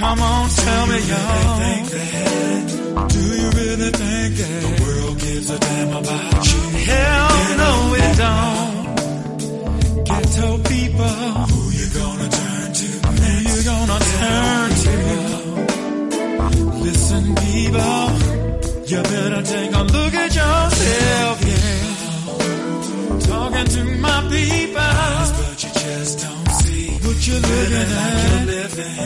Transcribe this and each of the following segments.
Come on, tell me, y'all. Do you really think that the world gives a damn about you? Hell no, it don't. Ghetto people, who you gonna turn to? Who you gonna turn to? Listen, people, you better take a look at yourself, yeah. Talking to my people, but you just don't you're living at. Living,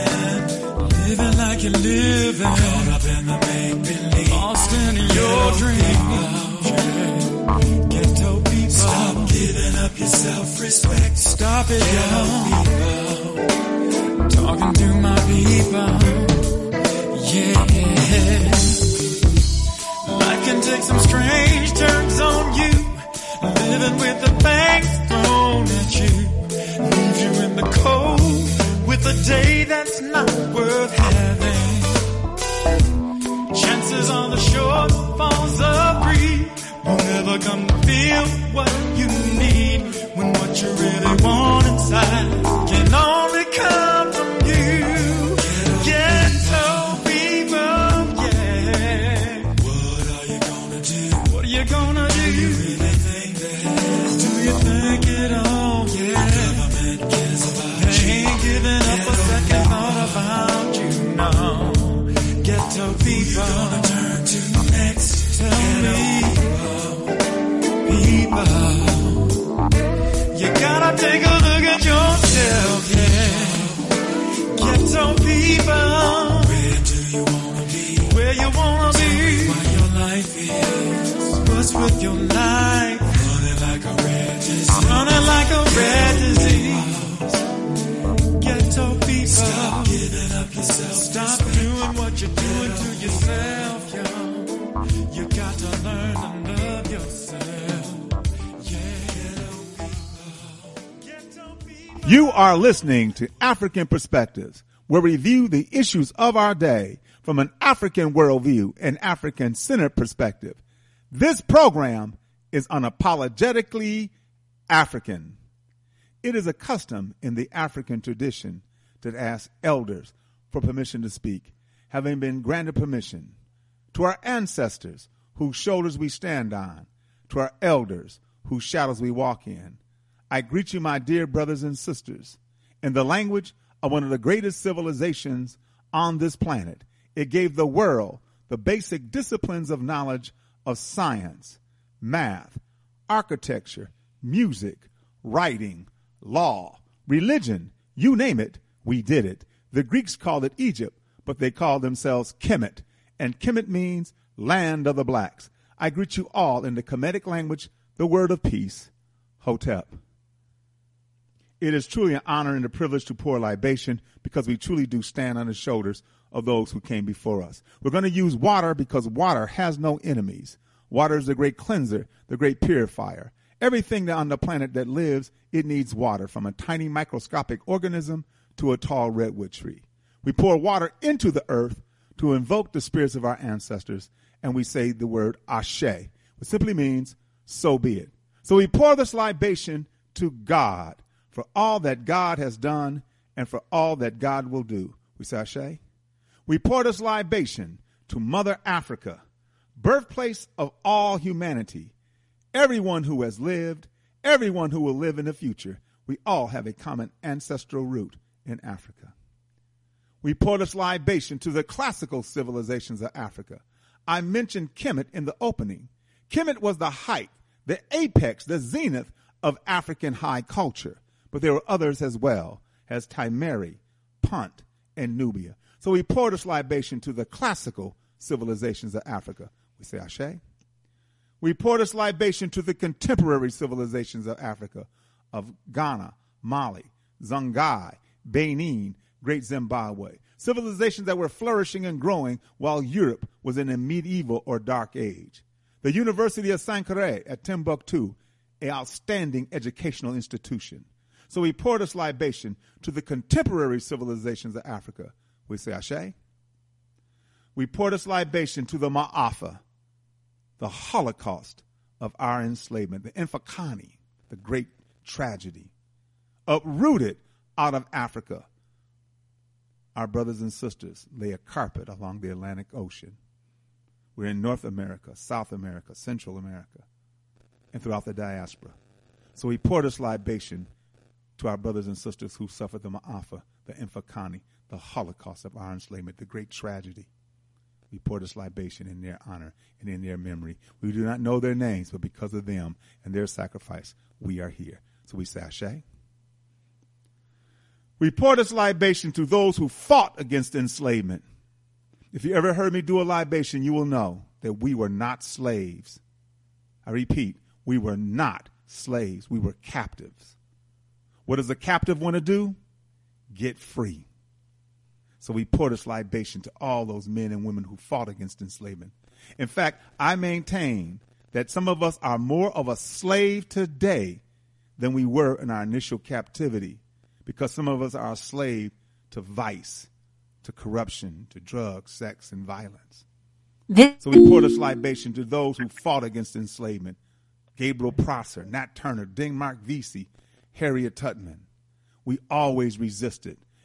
living like you're living. Caught up in the make believe. Lost in your dream. Ghetto people. Stop giving up your self-respect. Stop it, y'all. Talking to my people. Yeah. Life can take some strange turns on you. Living with the things day that's not worth having. Chances are the shortfalls of greed will never come to feel what you need when what you really want inside can only is. Your life? Running like a red disease. Running like a red disease. Ghetto people. Stop giving up yourself. Stop doing what you're doing to yourself, yo. You got to learn to love yourself. Yeah. You are listening to Afrikan Perspectives, where we view the issues of our day from an African worldview and African centered perspective. This program is unapologetically African. It is a custom in the African tradition to ask elders for permission to speak, having been granted permission. To our ancestors, whose shoulders we stand on, to our elders, whose shadows we walk in, I greet you, my dear brothers and sisters, in the language of one of the greatest civilizations on this planet. It gave the world the basic disciplines of knowledge of science, math, architecture, music, writing, law, religion, you name it, we did it. The Greeks called it Egypt, but they called themselves Kemet, and Kemet means land of the blacks. I greet you all in the Kemetic language, the word of peace, Hotep. It is truly an honor and a privilege to pour libation because we truly do stand on the shoulders of those who came before us. We're going to use water because water has no enemies. Water is the great cleanser, the great purifier. Everything on the planet that lives, it needs water, from a tiny microscopic organism to a tall redwood tree. We pour water into the earth to invoke the spirits of our ancestors, and we say the word ashe, which simply means so be it. So we pour this libation to God for all that God has done and for all that God will do. We say ashe. We pour this libation to Mother Africa, birthplace of all humanity, everyone who has lived, everyone who will live in the future. We all have a common ancestral root in Africa. We pour this libation to the classical civilizations of Africa. I mentioned Kemet in the opening. Kemet was the height, the apex, the zenith of African high culture, but there were others as well, as Timeri, Punt, and Nubia. So we pour this libation to the classical civilizations of Africa. We say Ashe. We pour this libation to the contemporary civilizations of Africa, of Ghana, Mali, Songhai, Benin, Great Zimbabwe. Civilizations that were flourishing and growing while Europe was in a medieval or dark age. The University of Sankore at Timbuktu, an outstanding educational institution. So we pour this libation to the contemporary civilizations of Africa. We say Ashe. We pour this libation to the Ma'afa, the Holocaust of our enslavement, the Infakani, the great tragedy, uprooted out of Africa. Our brothers and sisters lay a carpet along the Atlantic Ocean. We're in North America, South America, Central America, and throughout the diaspora. So we pour this libation to our brothers and sisters who suffered the Ma'afa, the Infakani, the Holocaust of our enslavement, the great tragedy. We pour this libation in their honor and in their memory. We do not know their names, but because of them and their sacrifice, we are here. So we say Ashe. We pour this libation to those who fought against enslavement. If you ever heard me do a libation, you will know that we were not slaves. I repeat, we were not slaves. We were captives. What does a captive want to do? Get free. So we pour this libation to all those men and women who fought against enslavement. In fact, I maintain that some of us are more of a slave today than we were in our initial captivity because some of us are a slave to vice, to corruption, to drugs, sex, and violence. So we pour this libation to those who fought against enslavement. Gabriel Prosser, Nat Turner, Denmark Vesey, Harriet Tubman. We always resisted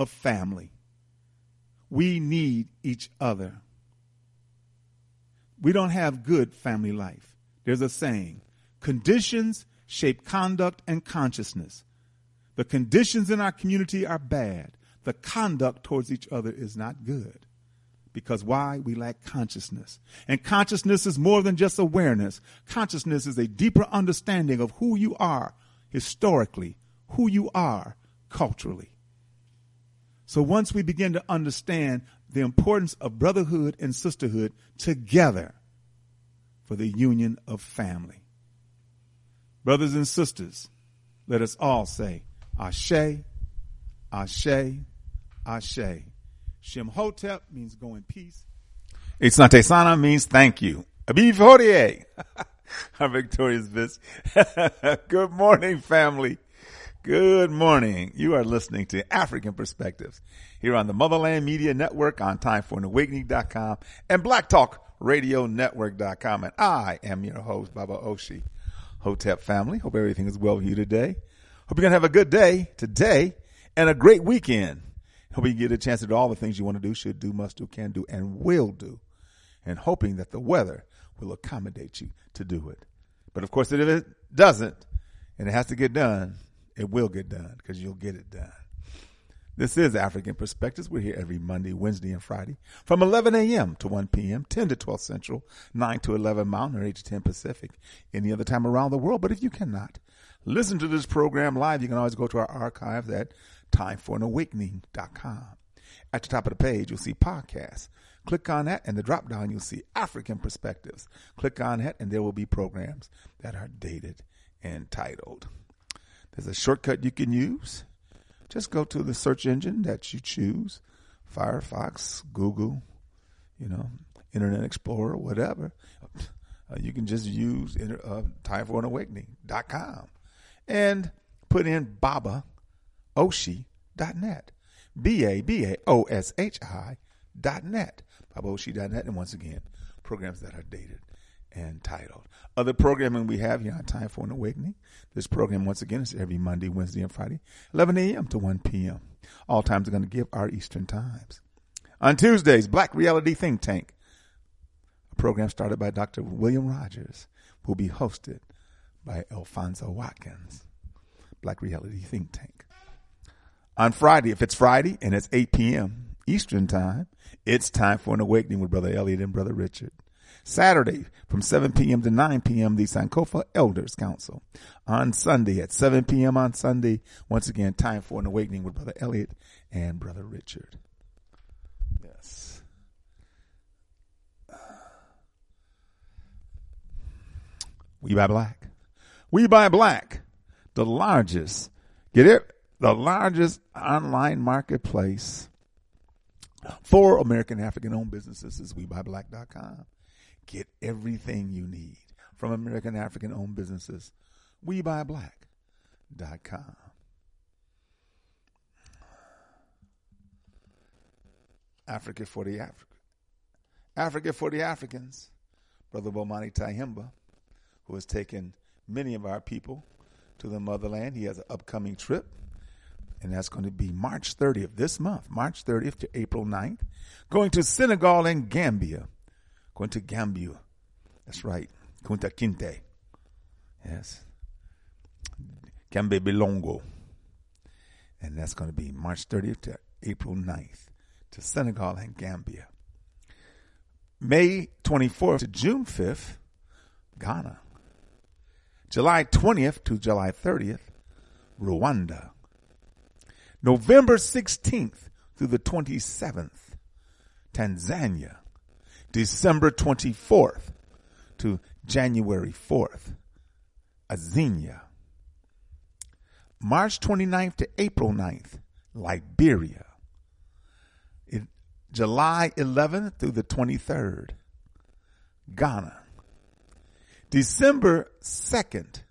of family. We need each other. We don't have good family life. There's a saying conditions shape conduct and consciousness. The conditions in our community are bad. The conduct towards each other is not good. Because why? We lack consciousness. And consciousness is more than just awareness. Consciousness is a deeper understanding of who you are historically, who you are culturally. So once we begin to understand the importance of brotherhood and sisterhood together for the union of family. Brothers and sisters, let us all say, Ashe, Ashe, Ashe. Shem Hotep means go in peace. Asante Sana means thank you. Abiv. Our victorious Viz. Good morning, family. Good morning. You are listening to Afrikan Perspectives here on the Motherland Media Network on timeforanawakening.com and blacktalkradionetwork.com. And I am your host, Baba Oshi. Hotep family. Hope everything is well with you today. Hope you're going to have a good day today and a great weekend. Hope you get a chance to do all the things you want to do, should do, must do, can do, and will do. And hoping that the weather will accommodate you to do it. But of course, if it doesn't and it has to get done, it will get done because you'll get it done. This is Afrikan Perspectives. We're here every Monday, Wednesday, and Friday from 11 a.m. to 1 p.m., 10 to 12 Central, 9 to 11 Mountain, or 8 to 10 Pacific, any other time around the world. But if you cannot listen to this program live, you can always go to our archives at timeforanawakening.com. At the top of the page, you'll see podcasts. Click on that, and the drop down, you'll see Afrikan Perspectives. Click on that, and there will be programs that are dated and titled. There's a shortcut you can use. Just go to the search engine that you choose Firefox, Google, you know, Internet Explorer, whatever. Uh, you can just use uh, timeforanawakening.com and put in Baba Oshi.net. B A B A O S H I dot net. BabaOshi.net. And once again, programs that are dated and titled. Other programming we have here on Time for an Awakening. This program, once again, is every Monday, Wednesday, and Friday, 11 a.m. to 1 p.m. All times are going to give our Eastern times. On Tuesdays, Black Reality Think Tank, a program started by Dr. William Rogers, will be hosted by Alfonso Watkins. Black Reality Think Tank. On Friday, if it's Friday and it's 8 p.m. Eastern Time, it's time for an awakening with Brother Elliot and Brother Richard. Saturday from 7 p.m. to 9 p.m. the Sankofa Elders Council. On Sunday at 7 p.m. on Sunday, once again, time for an awakening with Brother Elliot and Brother Richard. Yes. We buy black. We buy black. The largest, get it? The largest online marketplace for American African owned businesses is WeBuyBlack.com. Get everything you need from American African owned businesses. WeBuyBlack.com. Africa for the Africa. Africa for the Africans. Brother Bomani Tyehimba, who has taken many of our people to the motherland. He has an upcoming trip, and that's going to be March 30th, this month, March 30th to April 9th. Going to Senegal and Gambia. Going to Gambia. That's right. Kunta Kinte. Yes. Gambe Bilongo. And that's going to be March 30th to April 9th to Senegal and Gambia. May 24th to June 5th, Ghana. July 20th to July 30th, Rwanda. November 16th through the 27th, Tanzania. December 24th to January 4th, Azania. March 29th to April 9th, Liberia. July 11th through the 23rd, Ghana. December 2nd,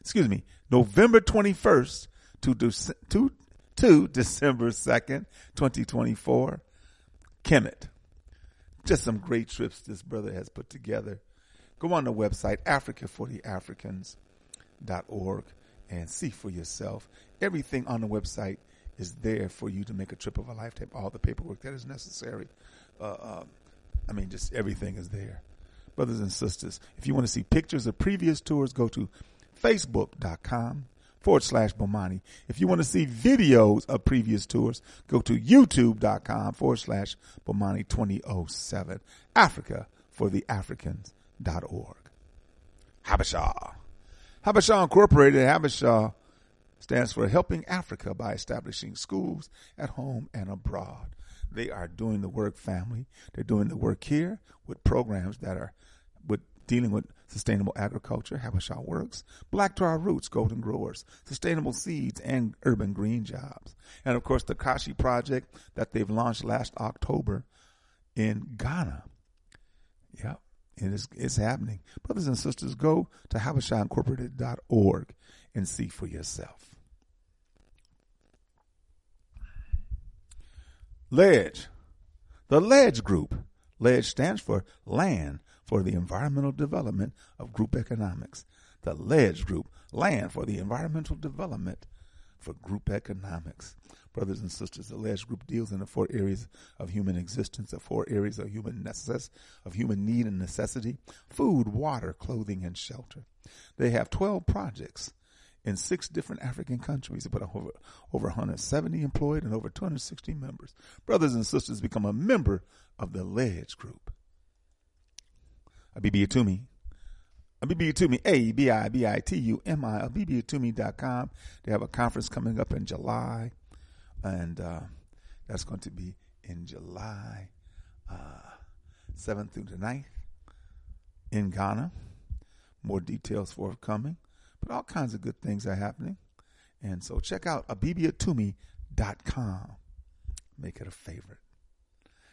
excuse me, November 21st to, to, to December 2nd, 2024, Kemet. Just some great trips this brother has put together. Go on the website, Africa40Africans.org, and see for yourself. Everything on the website is there for you to make a trip of a lifetime. All the paperwork that is necessary. Uh, uh, I mean, just everything is there. Brothers and sisters, if you want to see pictures of previous tours, go to facebook.com forward slash Bomani. If you want to see videos of previous tours, go to youtube.com forward slash Bomani 2007. Africa for the Africans.org. Habesha. Habesha Incorporated, Habesha stands for Helping Africa by establishing schools at home and abroad. They are doing the work, family. They're doing the work here with programs that are with dealing with sustainable agriculture, Habesha Works, Black to Our Roots, Golden Growers, Sustainable Seeds, and Urban Green Jobs. And of course, the Kashi Project that they've launched last October in Ghana. Yep. It is, it's happening. Brothers and sisters, go to HabeshaIncorporated.org and see for yourself. LEDGE. The LEDGE Group. LEDGE stands for Land for the Environmental Development of Group Economics. The LEDGE Group. Land for the Environmental Development for Group Economics. Brothers and sisters, the LEDGE Group deals in the four areas of human existence, the four areas of human necess- of human need and necessity, food, water, clothing, and shelter. They have 12 projects in six different African countries, but over, over 170 employed and over 260 members. Brothers and sisters, become a member of the LEDGE Group. Abibitumi. Abibi Atumi, A-B-I-B-I-T-U-M-I, abibitumi.com. They have a conference coming up in July, and uh, that's going to be in July uh, 7th through the 9th in Ghana. More details forthcoming. But all kinds of good things are happening. And so check out abibitumi.com. Make it a favorite.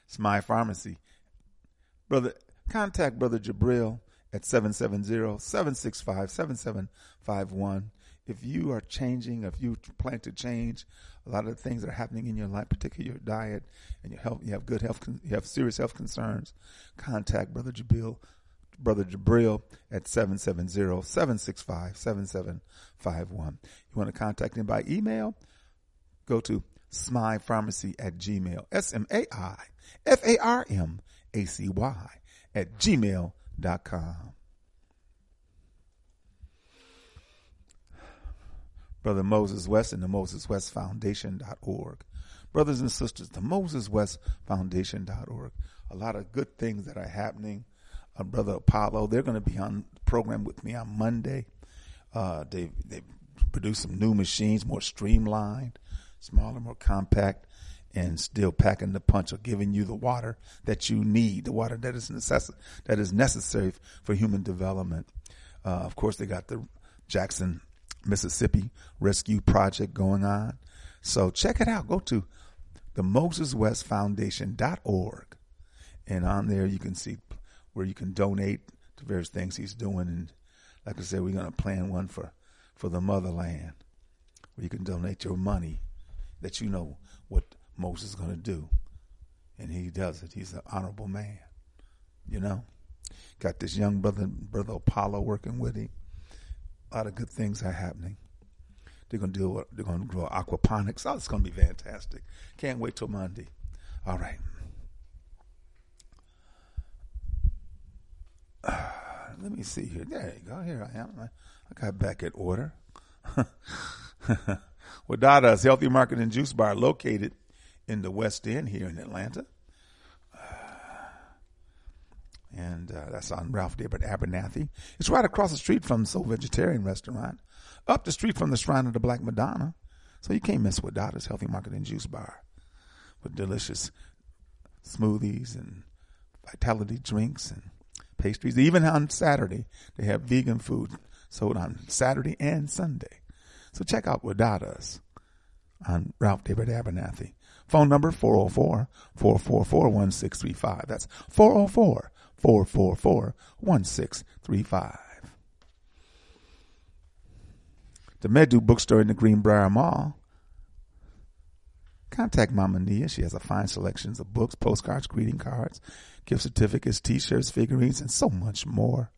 It's my pharmacy. Brother, contact Brother Jabril at 770-765-7751. If you are changing, if you plan to change a lot of the things that are happening in your life, particularly your diet and your health, you have good health, you have serious health concerns, contact Brother Jabril Brother Jabril at 770-765-7751. You want to contact him by email? Go to smypharmacy at gmail. S-M-A-I-F-A-R-M-A-C-Y at gmail.com. Brother Moses West and the Moses West Foundation.org. Brothers and sisters, the Moses West Foundation.org. A lot of good things that are happening uh, Brother Apollo. They're going to be on the program with me on Monday. Uh, they they produced some new machines, more streamlined, smaller, more compact, and still packing the punch or giving you the water that you need, the water that is necess- that is necessary for human development. Uh, of course, they got the Jackson, Mississippi Rescue Project going on. So check it out. Go to the Moses West Foundation.org. And on there, you can see where you can donate to various things he's doing. And like I said, we're going to plan one for, for the motherland where you can donate your money that you know what Moses is going to do. And he does it. He's an honorable man, you know. Got this young brother, brother Apollo working with him. A lot of good things are happening. They're going to do. They're going to grow aquaponics. Oh, it's going to be fantastic. Can't wait till Monday. All right. let me see here. There you go. Here I am. I got back at order. Wadada's Healthy Market and Juice Bar located in the West End here in Atlanta. And uh, that's on Ralph David Abernathy. It's right across the street from Soul Vegetarian Restaurant, up the street from the Shrine of the Black Madonna. So you can't mess with Wadada's Healthy Market and Juice Bar with delicious smoothies and vitality drinks and pastries. Even on Saturday, they have vegan food sold on Saturday and Sunday. So check out Wadada's on Ralph David Abernathy. Phone number 404-444-1635. That's 404-444-1635. The Medu bookstore in the Greenbriar Mall Contact Mama Nia. She has a fine selections of books, postcards, greeting cards, gift certificates, t-shirts, figurines, and so much more.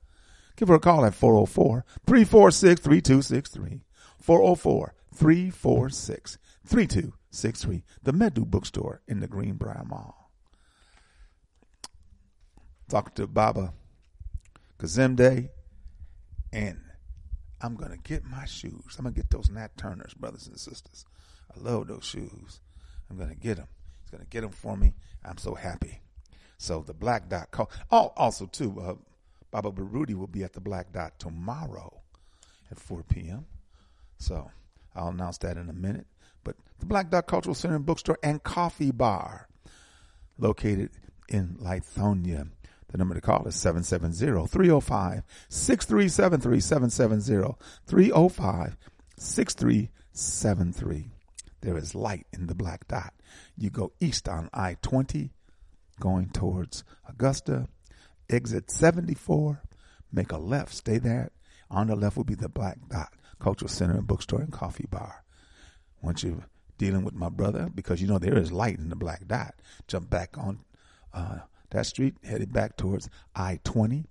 Give her a call at 404-346-3263. 404-346-3263. The Medu Bookstore in the Greenbriar Mall. Talking to Baba Kazemde, and I'm going to get my shoes. I'm going to get those Nat Turners, brothers and sisters. I love those shoes. I'm going to get them. He's going to get them for me. I'm so happy. So the Black Dot call. Oh, also too, uh, Baba Baruti will be at the Black Dot tomorrow at 4 p.m. So I'll announce that in a minute. But the Black Dot Cultural Center and Bookstore and Coffee Bar, located in Lithonia. The number to call is 770-305-6373, 770-305-6373. There is light in the black dot. You go east on I-20, going towards Augusta, exit 74, make a left, stay there. On the left will be the black dot, cultural center and bookstore and coffee bar. Once you're dealing with my brother, because you know there is light in the black dot, jump back on uh, that street, headed back towards I 20.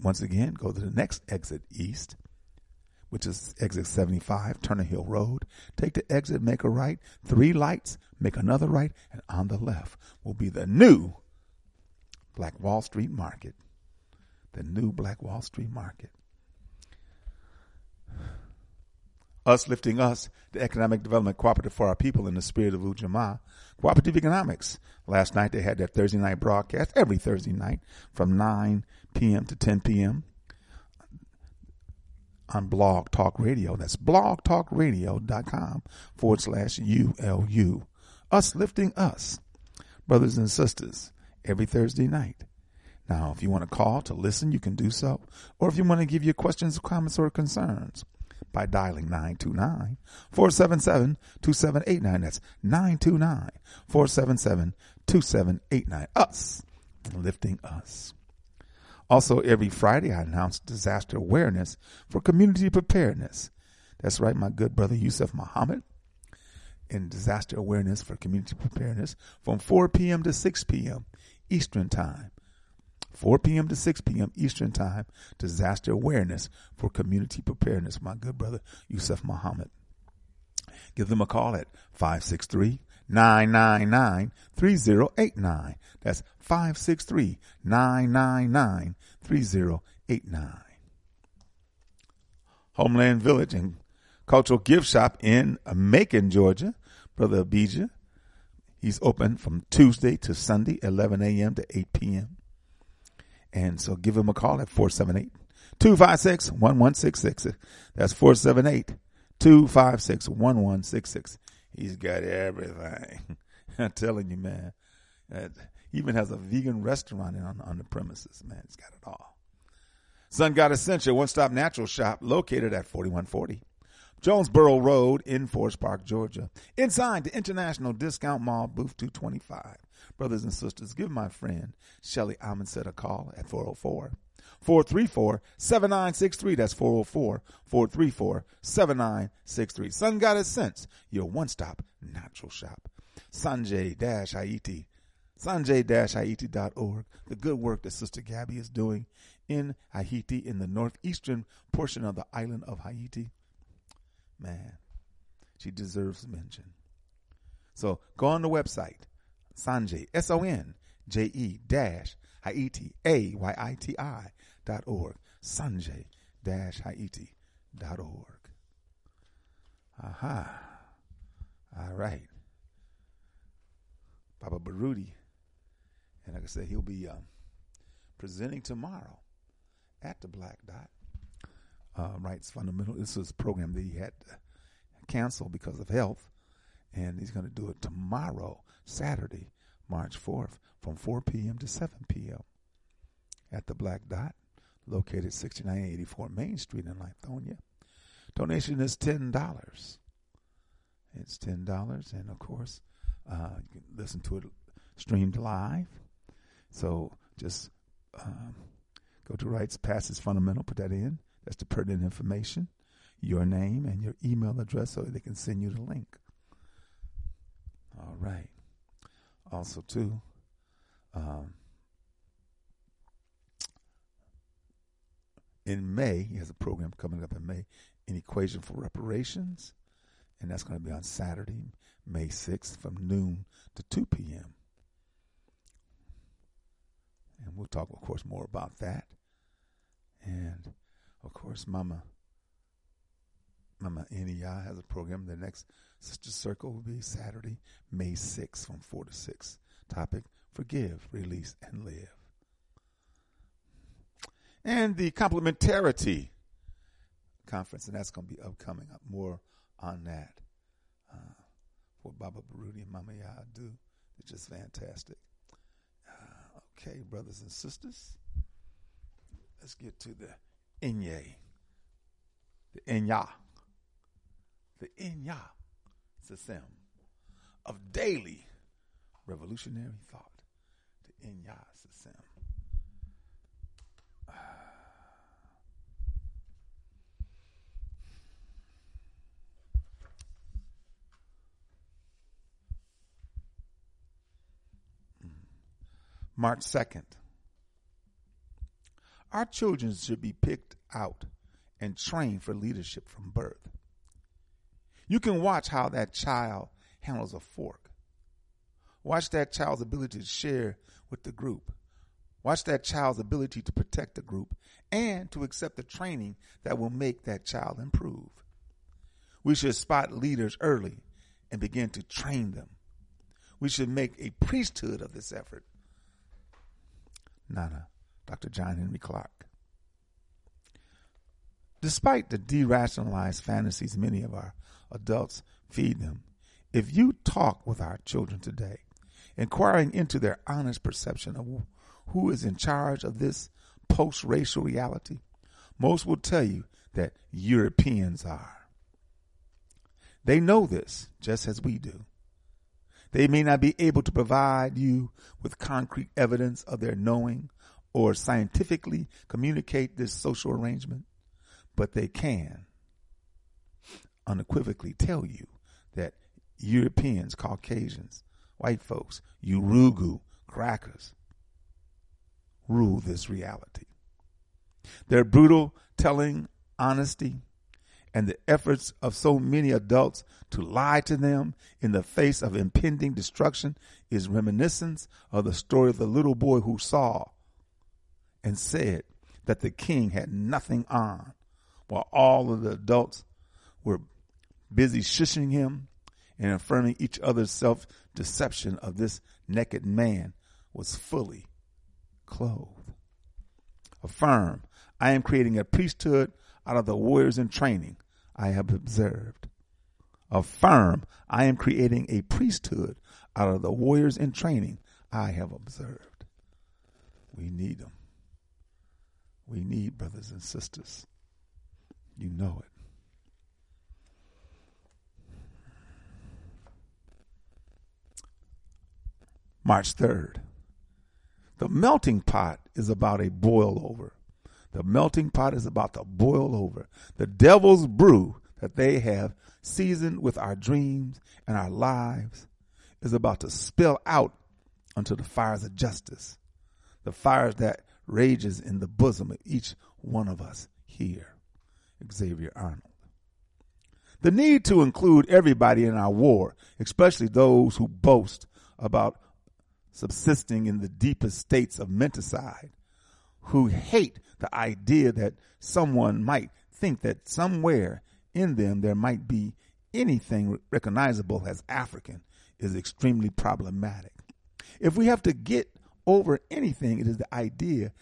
Once again, go to the next exit east, which is exit 75, Turner Hill Road. Take the exit, make a right, three lights, make another right, and on the left will be the new Black Wall Street Market. The new Black Wall Street Market. Us lifting us, the economic development cooperative for our people in the spirit of Ujamaa. Cooperative economics. Last night they had their Thursday night broadcast every Thursday night from 9 p.m. to 10 p.m. on Blog Talk Radio. That's blogtalkradio.com forward slash ULU. Us lifting us, brothers and sisters, every Thursday night. Now, if you want to call to listen, you can do so. Or if you want to give your questions, comments, or concerns, by dialing 929 477 2789. That's 929 477 2789. Us, lifting us. Also, every Friday, I announce disaster awareness for community preparedness. That's right, my good brother Yusuf Muhammad in disaster awareness for community preparedness from 4 p.m. to 6 p.m. Eastern Time. 4 p.m. to 6 p.m. Eastern Time, disaster awareness for community preparedness. My good brother, Yusuf Muhammad. Give them a call at 563 999 3089. That's 563 999 3089. Homeland Village and Cultural Gift Shop in Macon, Georgia. Brother Abijah. He's open from Tuesday to Sunday, 11 a.m. to 8 p.m. And so give him a call at 478 256 1166. That's 478 256 1166. He's got everything. I'm telling you, man. He even has a vegan restaurant on, on the premises, man. He's got it all. Sun God Essential, one stop natural shop located at 4140 Jonesboro Road in Forest Park, Georgia. Inside the International Discount Mall, booth 225. Brothers and sisters, give my friend Shelly Amundset a call at 404 434 7963. That's 404 434 7963. Sun Goddess Sense, your one stop natural shop. Sonje Haiti. Sonje-Haiti.org. The good work that Sister Gabby is doing in Haiti, in the northeastern portion of the island of Haiti. Man, she deserves mention. So go on the website, Sonje, S O N J E dash Haiti, A Y I T I dot org. Sonje dash Haiti dot org. Aha. All right. Baba Baruti. And like I said, he'll be um, presenting tomorrow at the Black Dot uh, Rights Fundamental. This was a program that he had canceled because of health, and he's going to do it tomorrow, Saturday, March 4th, from 4 p.m. to 7 p.m. at the Black Dot, located 6984 Main Street in Lithonia. Donation is ten dollars. It's ten dollars, and of course, uh, you can listen to it streamed live. So just um, go to Rights Passes Fundamental, put that in, that's the pertinent information, your name and your email address so they can send you the link. All right. Also, too, um, in May, he has a program coming up in May, an equation for reparations, and that's going to be on Saturday, May 6th from noon to 2 p.m. And we'll talk, of course, more about that. And, of course, Mama Mama NEI has a program. The next Sister Circle will be Saturday, May 6th from 4 to 6. Topic Forgive, Release, and Live. And the Complementarity Conference, and that's going to be upcoming. Up more on that. Uh, what Baba Baruti and Mama do. It's just fantastic. Uh, okay, brothers and sisters, let's get to the Inye, the Inya the Inya System of daily revolutionary thought. The Inya System. March 2nd. Our children should be picked out and trained for leadership from birth. You can watch how that child handles a fork. Watch that child's ability to share with the group. Watch that child's ability to protect the group and to accept the training that will make that child improve. We should spot leaders early and begin to train them. We should make a priesthood of this effort. Nana, Dr. John Henrik Clarke. Despite the derationalized fantasies many of our adults feed them. If you talk with our children today, inquiring into their honest perception of who is in charge of this post racial reality, most will tell you that Europeans are. They know this just as we do. They may not be able to provide you with concrete evidence of their knowing or scientifically communicate this social arrangement, but they can unequivocally tell you that Europeans, Caucasians, white folks, Yurugu, crackers, rule this reality. Their brutal telling honesty and the efforts of so many adults to lie to them in the face of impending destruction is reminiscence of the story of the little boy who saw and said that the king had nothing on while all of the adults were busy shushing him and affirming each other's self deception of this naked man was fully clothed. Affirm, I am creating a priesthood out of the warriors in training I have observed. Affirm, I am creating a priesthood out of the warriors in training I have observed. We need them. We need brothers and sisters. You know it. March 3rd. The melting pot is about a boil over. The melting pot is about to boil over. The devil's brew that they have seasoned with our dreams and our lives is about to spill out onto the fires of justice, the fires that rages in the bosom of each one of us here. Xavier Arnold. The need to include everybody in our war, especially those who boast about subsisting in the deepest states of menticide, who hate the idea that someone might think that somewhere in them there might be anything recognizable as African is extremely problematic. If we have to get over anything, it is the idea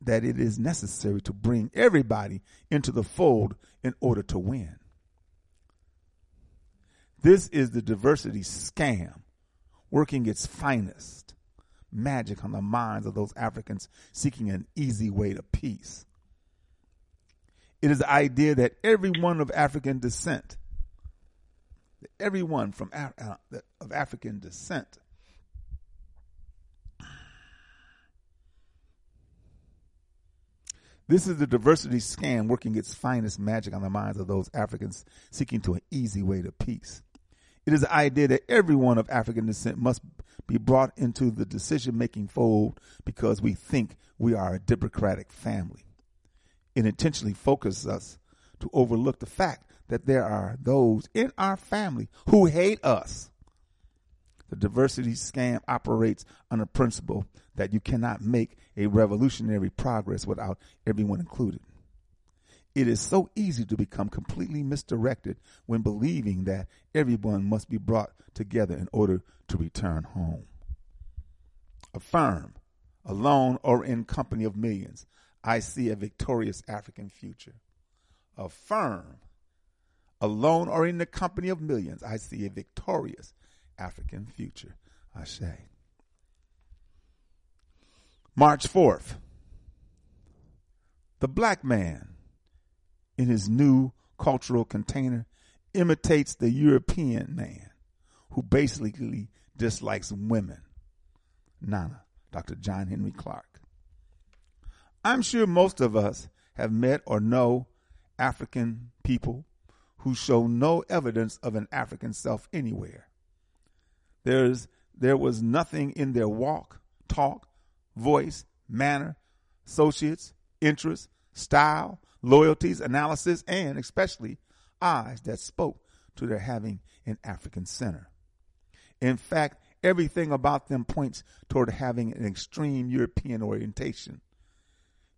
that it is necessary to bring everybody into the fold in order to win. This is the diversity scam working its finest magic on the minds of those Africans seeking an easy way to peace. It is the idea that everyone of African descent, everyone from Af- uh, of African descent, This is the diversity scam working its finest magic on the minds of those Africans seeking to an easy way to peace. It is the idea that everyone of African descent must be brought into the decision making fold because we think we are a democratic family. It intentionally focuses us to overlook the fact that there are those in our family who hate us. The diversity scam operates on the principle that you cannot make a revolutionary progress without everyone included. It is so easy to become completely misdirected when believing that everyone must be brought together in order to return home. Affirm, alone or in company of millions, I see a victorious African future. Affirm, alone or in the company of millions, I see a victorious African future. I say. March 4th. The black man in his new cultural container imitates the European man who basically dislikes women. Nana, Dr. John Henrik Clarke. I'm sure most of us have met or know African people who show no evidence of an African self anywhere. There's, there was nothing in their walk, talk, voice, manner, associates, interests, style, loyalties, analysis, and especially eyes that spoke to their having an African center. In fact, everything about them points toward having an extreme European orientation.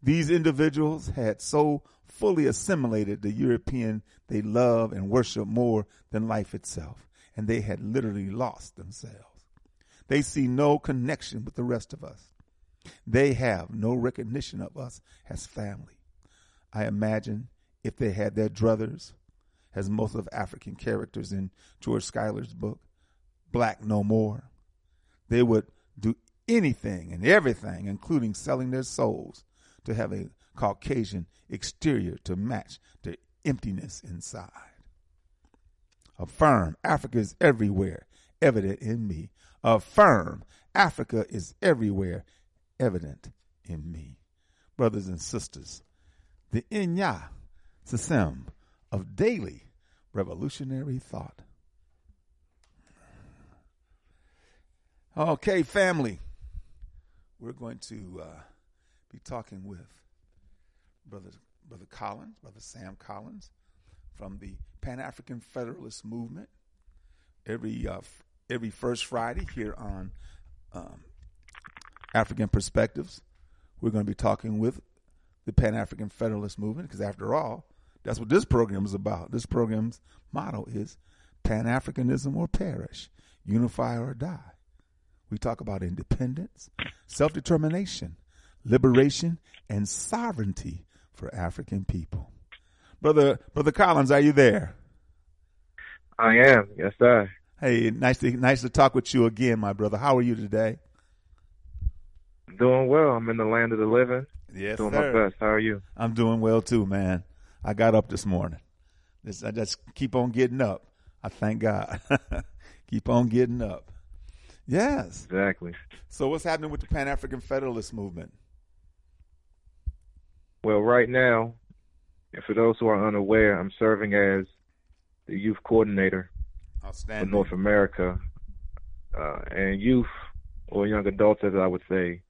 These individuals had so fully assimilated the European they love and worship more than life itself, and they had literally lost themselves. They see no connection with the rest of us. They have no recognition of us as family. I imagine if they had their druthers, as most of African characters in George Schuyler's book, Black No More, they would do anything and everything, including selling their souls, to have a Caucasian exterior to match the emptiness inside. Affirm Africa is everywhere, evident in me. Affirm Africa is everywhere, evident in me. Brothers and sisters, the Inya System of daily revolutionary thought. Okay, family, we're going to uh, be talking with brother brother Collins, brother Sam Collins, from the Pan African Federalist Movement. Every uh, f- every first Friday here on um, Afrikan Perspectives, we're going to be talking with the Pan African Federalist Movement, because after all, that's what this program is about. This program's motto is Pan Africanism or perish, unify or die. We talk about independence, self determination, liberation, and sovereignty for African people. Brother, Brother Collins, are you there? I am. Yes, sir. Hey, nice to nice to talk with you again, my brother. How are you today? Doing well. I'm in the land of the living. Yes, Doing sir. my best. How are you? I'm doing well too, man. I got up this morning. This, I just keep on getting up. I thank God. keep on getting up. Yes. Exactly. So what's happening with the Pan African Federalist movement? Well, right now, and for those who are unaware, I'm serving as the youth coordinator for North America. Uh, and youth, or young adults, as I would say,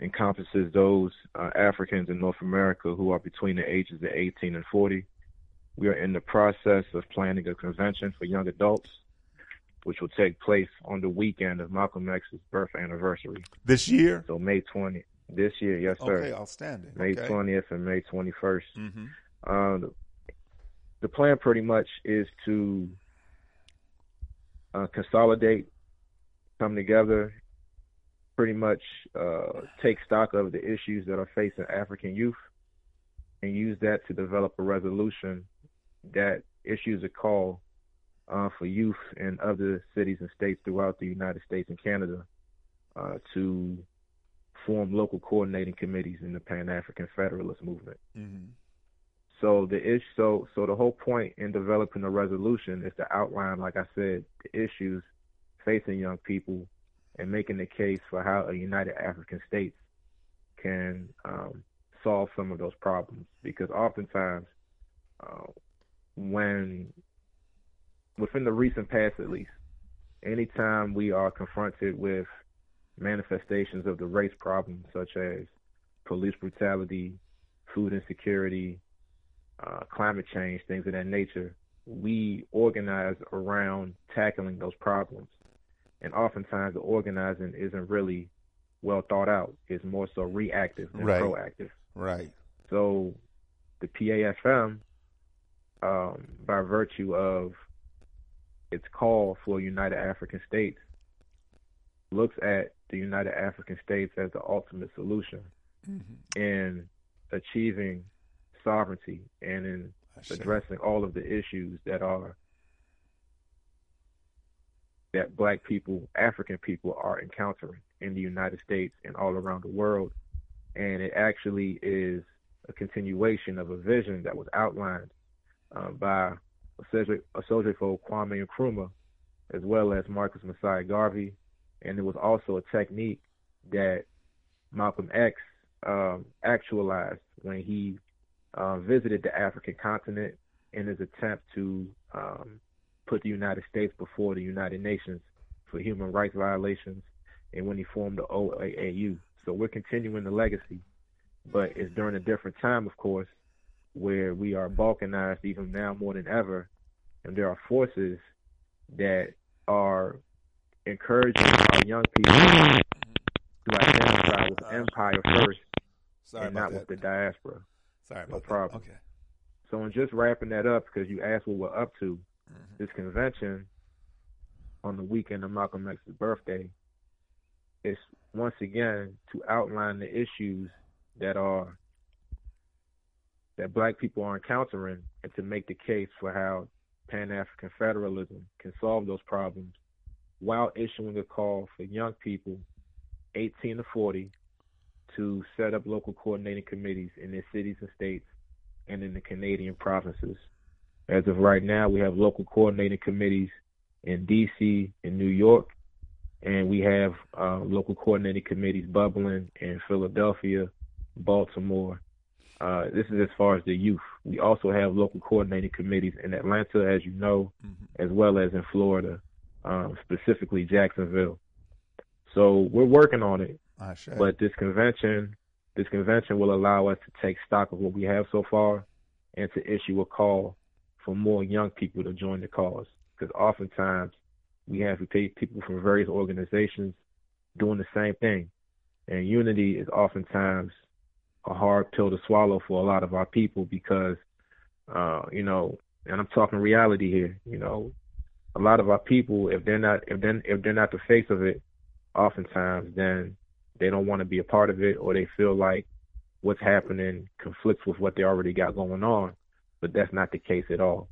encompasses those uh, Africans in North America who are between the ages of 18 and 40. We are in the process of planning a convention for young adults, which will take place on the weekend of Malcolm X's birth anniversary. This year? So May 20th. this year, yes, sir. Okay, outstanding. May okay. 20th and May 21st. Mm-hmm. Uh, the, the plan pretty much is to uh, consolidate, come together, pretty much uh, take stock of the issues that are facing African youth, and use that to develop a resolution that issues a call uh, for youth in other cities and states throughout the United States and Canada uh, to form local coordinating committees in the Pan African Federalist movement. Mm-hmm. So the issue, so so the whole point in developing a resolution is to outline, like I said, the issues facing young people and making the case for how a united African states can um, solve some of those problems. Because oftentimes, uh, when within the recent past at least, anytime we are confronted with manifestations of the race problem, such as police brutality, food insecurity, uh, climate change, things of that nature, we organize around tackling those problems. And oftentimes the organizing isn't really well thought out. It's more so reactive than Right. proactive. Right. So the PAFM, um, by virtue of its call for United African States, looks at the United African States as the ultimate solution in achieving sovereignty and in addressing all of the issues that are that black people, African people are encountering in the United States and all around the world. And it actually is a continuation of a vision that was outlined uh, by Osagyefo Kwame Nkrumah, as well as Marcus Mosiah Garvey. And it was also a technique that Malcolm X um, actualized when he uh, visited the African continent in his attempt to um, put the United States before the United Nations for human rights violations, and when he formed the OAAU. So we're continuing the legacy, but it's during a different time, of course, where we are balkanized even now more than ever, and there are forces that are encouraging our young people to identify with empire first Sorry and not that. with the diaspora. Sorry no about that. problem. Okay. So in just wrapping that up, because you asked what we're up to, Mm-hmm. this convention on the weekend of Malcolm X's birthday is once again to outline the issues that are that black people are encountering and to make the case for how Pan African federalism can solve those problems while issuing a call for young people 18 to 40 to set up local coordinating committees in their cities and states and in the Canadian provinces. As of right now, we have local coordinating committees in D.C. and New York, and we have uh, local coordinating committees bubbling in Philadelphia, Baltimore. Uh, this is as far as the youth. We also have local coordinating committees in Atlanta, as you know, as well as in Florida, um, specifically Jacksonville. So we're working on it. But this convention, this convention will allow us to take stock of what we have so far, and to issue a call for more young people to join the cause. Because oftentimes we have to take people from various organizations doing the same thing, and unity is oftentimes a hard pill to swallow for a lot of our people because, uh, you know, and I'm talking reality here. You know, a lot of our people, if they're not, if then if they're not the face of it, oftentimes then they don't want to be a part of it or they feel like what's happening conflicts with what they already got going on. But that's not the case at all.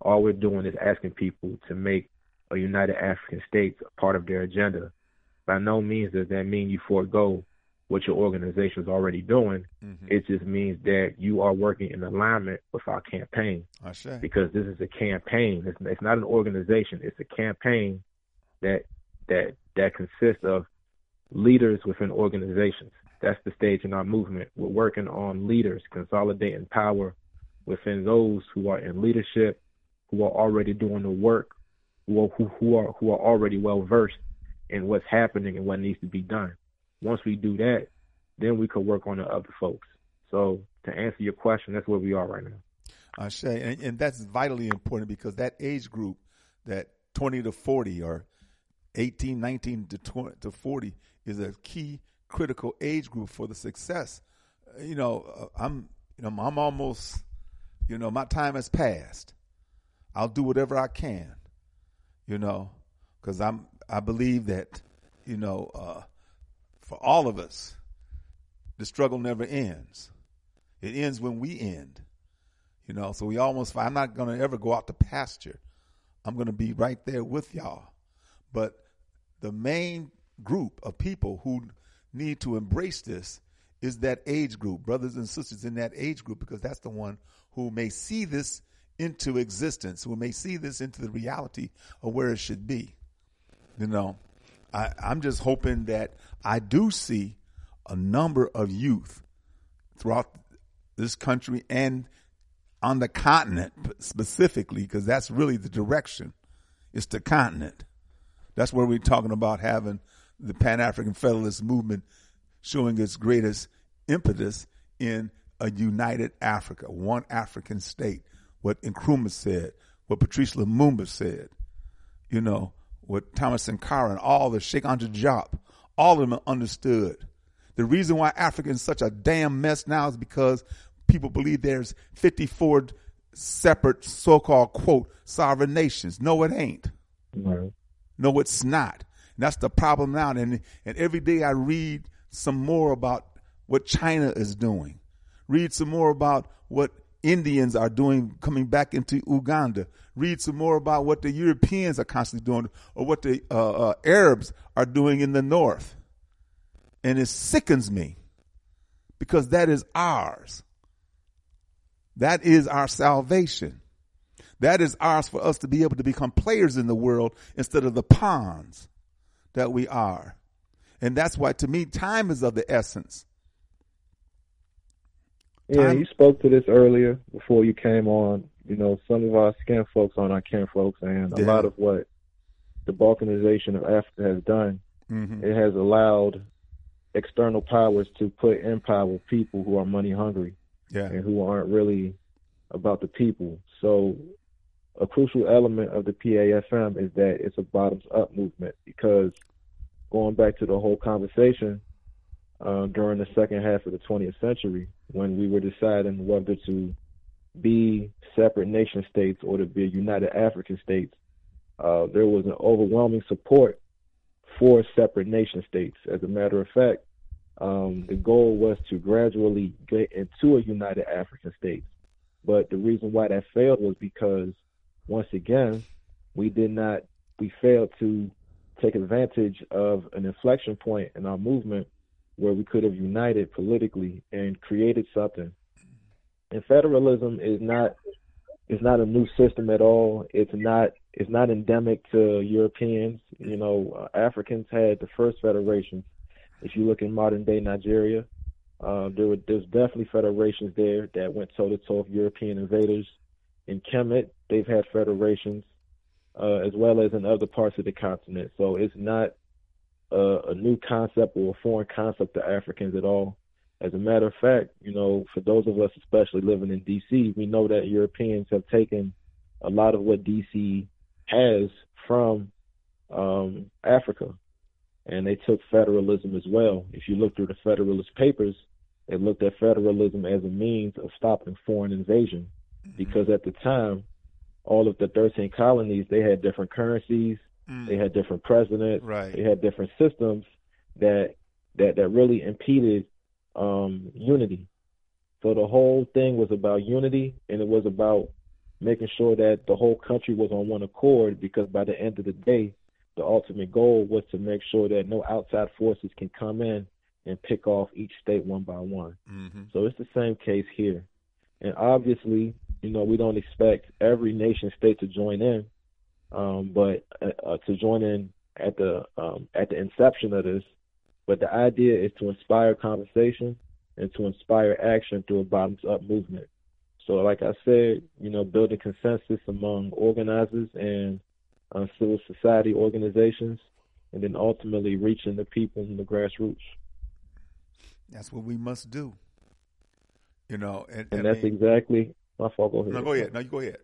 All we're doing is asking people to make a United African States a part of their agenda. By no means does that mean you forego what your organization is already doing. Mm-hmm. It just means that you are working in alignment with our campaign I sure. because this is a campaign. It's, it's not an organization. It's a campaign that that that consists of leaders within organizations. That's the stage in our movement. We're working on leaders, consolidating power within those who are in leadership, who are already doing the work, who are, who, who are who are already well versed in what's happening and what needs to be done. Once we do that, then we could work on the other folks. So to answer your question, that's where we are right now. I say, and, and that's vitally important because that age group, that 20 to 40 or 18, 19 to 20 to 40 is a key critical age group for the success. You know, uh, I'm, you know, I'm almost, you know, my time has passed. I'll do whatever I can, you know, because I'm, I believe that, you know, uh, for all of us, the struggle never ends. It ends when we end. You know, so we almost, I'm not going to ever go out to pasture. I'm going to be right there with y'all. But the main group of people who need to embrace this is that age group, brothers and sisters in that age group, because that's the one who may see this into existence, who may see this into the reality of where it should be. You know, I, I'm just hoping that I do see a number of youth throughout this country and on the continent specifically, because that's really the direction It's the continent. That's where we're talking about having the Pan African Federalist movement showing its greatest impetus in a united Africa, one African state. What Nkrumah said, what Patrice Lumumba said, you know, what Thomas Sankara and all the Cheikh Anta Diop, all of them understood. The reason why Africa is such a damn mess now is because people believe there's 54 separate so-called quote sovereign nations. No, it ain't. Right. No, it's not. And that's the problem now. And and every day I read some more about what China is doing. Read some more about what Indians are doing coming back into Uganda. Read some more about what the Europeans are constantly doing or what the uh, uh, Arabs are doing in the north. And it sickens me because that is ours. That is our salvation. That is ours for us to be able to become players in the world instead of the pawns that we are. And that's why, to me, time is of the essence. Yeah, you spoke to this earlier before you came on. You know, some of our skin folks on our kin folks, and a lot of what the balkanization of Africa has done, Mm-hmm. it has allowed external powers to put in power people who are money hungry Yeah. and who aren't really about the people. So, a crucial element of the PAFM is that it's a bottoms up movement because going back to the whole conversation uh, during the second half of the 20th century, when we were deciding whether to be separate nation states or to be united African states, uh, there was an overwhelming support for separate nation states. As a matter of fact, um, the goal was to gradually get into a united African state. But the reason why that failed was because, once again, we did not, we failed to take advantage of an inflection point in our movement where we could have united politically and created something. And federalism is not is not a new system at all. It's not it's not endemic to Europeans. You know, Africans had the first federations. If you look in modern day Nigeria, uh, there were there's definitely federations there that went toe to toe with European invaders. In Kemet, they've had federations, uh, as well as in other parts of the continent. So it's not a, a new concept or a foreign concept to Africans at all. As a matter of fact, you know, for those of us especially living in DC, we know that Europeans have taken a lot of what DC has from um, Africa, and they took federalism as well. If you look through the Federalist Papers, they looked at federalism as a means of stopping foreign invasion, because at the time, all of the 13 colonies they had different currencies, they had different presidents, Right. they had different systems that that that really impeded um, unity. So the whole thing was about unity, and it was about making sure that the whole country was on one accord. Because by the end of the day, the ultimate goal was to make sure that no outside forces can come in and pick off each state one by one. Mm-hmm. So it's the same case here. And obviously, you know, we don't expect every nation state to join in, um, but uh, uh, to join in at the um, at the inception of this. But the idea is to inspire conversation and to inspire action through a bottoms up movement. So, like I said, you know, building consensus among organizers and uh, civil society organizations, and then ultimately reaching the people in the grassroots. That's what we must do. You know, and, And that's mean- exactly my fault. Go ahead. no, go ahead. No, you go ahead.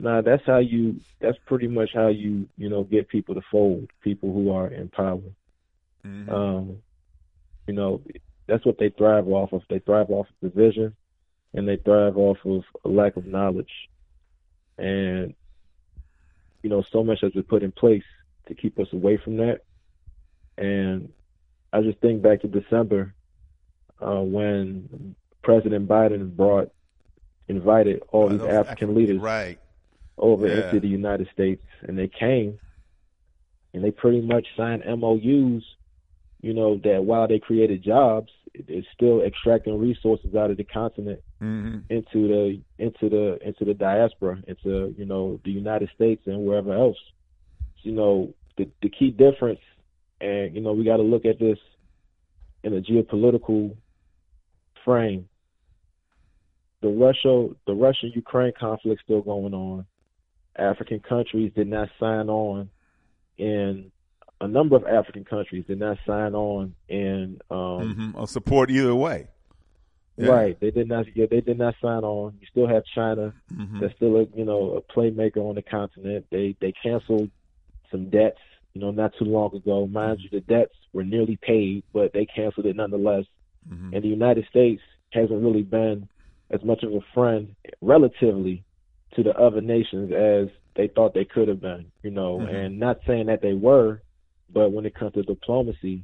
Nah, that's how you. That's pretty much how you, you know, get people to fold. People who are in power. Mhm. Um, you know, that's what they thrive off of. They thrive off of division, and they thrive off of a lack of knowledge. And you know, so much has been put in place to keep us away from that. And I just think back to December uh, when President Biden brought, invited all these African leaders right? Over Yeah. into the United States, and they came, and they pretty much signed MOUs. You know that while they created jobs, it- it's still extracting resources out of the continent Mm-hmm. into the into the into the diaspora, into you know the United States and wherever else. You know the the key difference, and you know we got to look at this in a geopolitical frame. The Russia the Russia Ukraine conflict still going on. African countries did not sign on and a number of African countries did not sign on and um, hmm Or support either way. Yeah. right they did not yeah, they did not sign on. You still have China hmm that's still a you know a playmaker on the continent. They they canceled some debts you know not too long ago. Mind you, the debts were nearly paid, but they canceled it nonetheless. hmm And the United States hasn't really been as much of a friend relatively to the other nations as they thought they could have been. You know, Mhm. and not saying that they were, but when it comes to diplomacy,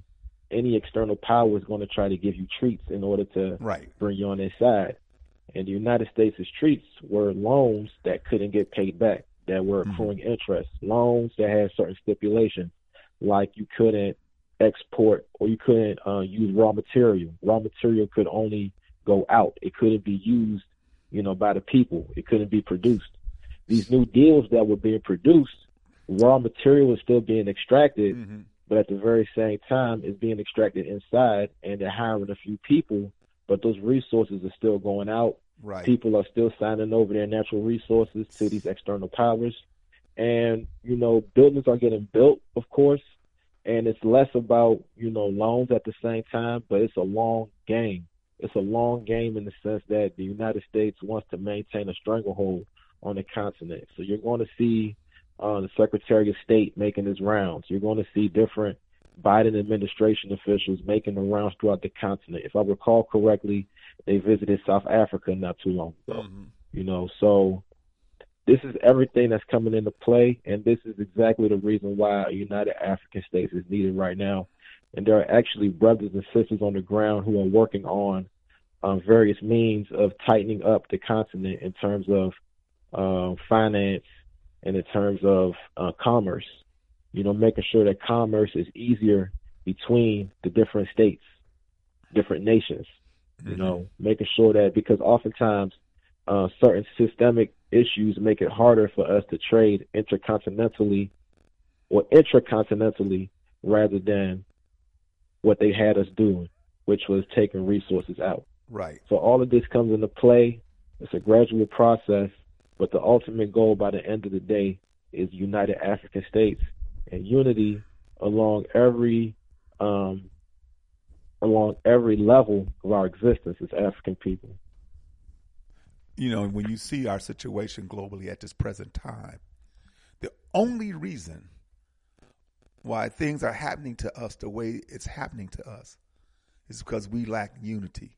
any external power is going to try to give you treats in order to Right. bring you on their side. And the United States' treats were loans that couldn't get paid back, that were Mhm. accruing interest, loans that had certain stipulations, like you couldn't export or you couldn't uh, use raw material. Raw material could only go out; it couldn't be used, you know, by the people. It couldn't be produced. These new deals that were being produced, raw material is still being extracted, hmm but at the very same time it's being extracted inside and they're hiring a few people but those resources are still going out Right. people are still signing over their natural resources to these external powers and you know buildings are getting built of course and it's less about you know loans at the same time but it's a long game it's a long game in the sense that the united states wants to maintain a stranglehold on the continent. So you're going to see uh, the secretary of state making his rounds. You're going to see different biden administration officials making the rounds throughout the continent. If i recall correctly they visited south africa not too long ago hmm you know. So this is everything that's coming into play and this is exactly the reason why a united african states is needed right now and there are actually brothers and sisters on the ground who are working on um, various means of tightening up the continent in terms of uh, finance and in terms of uh, commerce you know making sure that commerce is easier between the different states different nations you Mm-hmm. know, making sure that because oftentimes uh, certain systemic issues make it harder for us to trade intercontinentally or intracontinentally rather than what they had us doing, which was taking resources out. Right. So all of this comes into play. It's a gradual process, but the ultimate goal by the end of the day is United African States and unity along every um, along every level of our existence as African people. you know, when you see our situation globally at this present time, the only reason why things are happening to us the way it's happening to us is because we lack unity,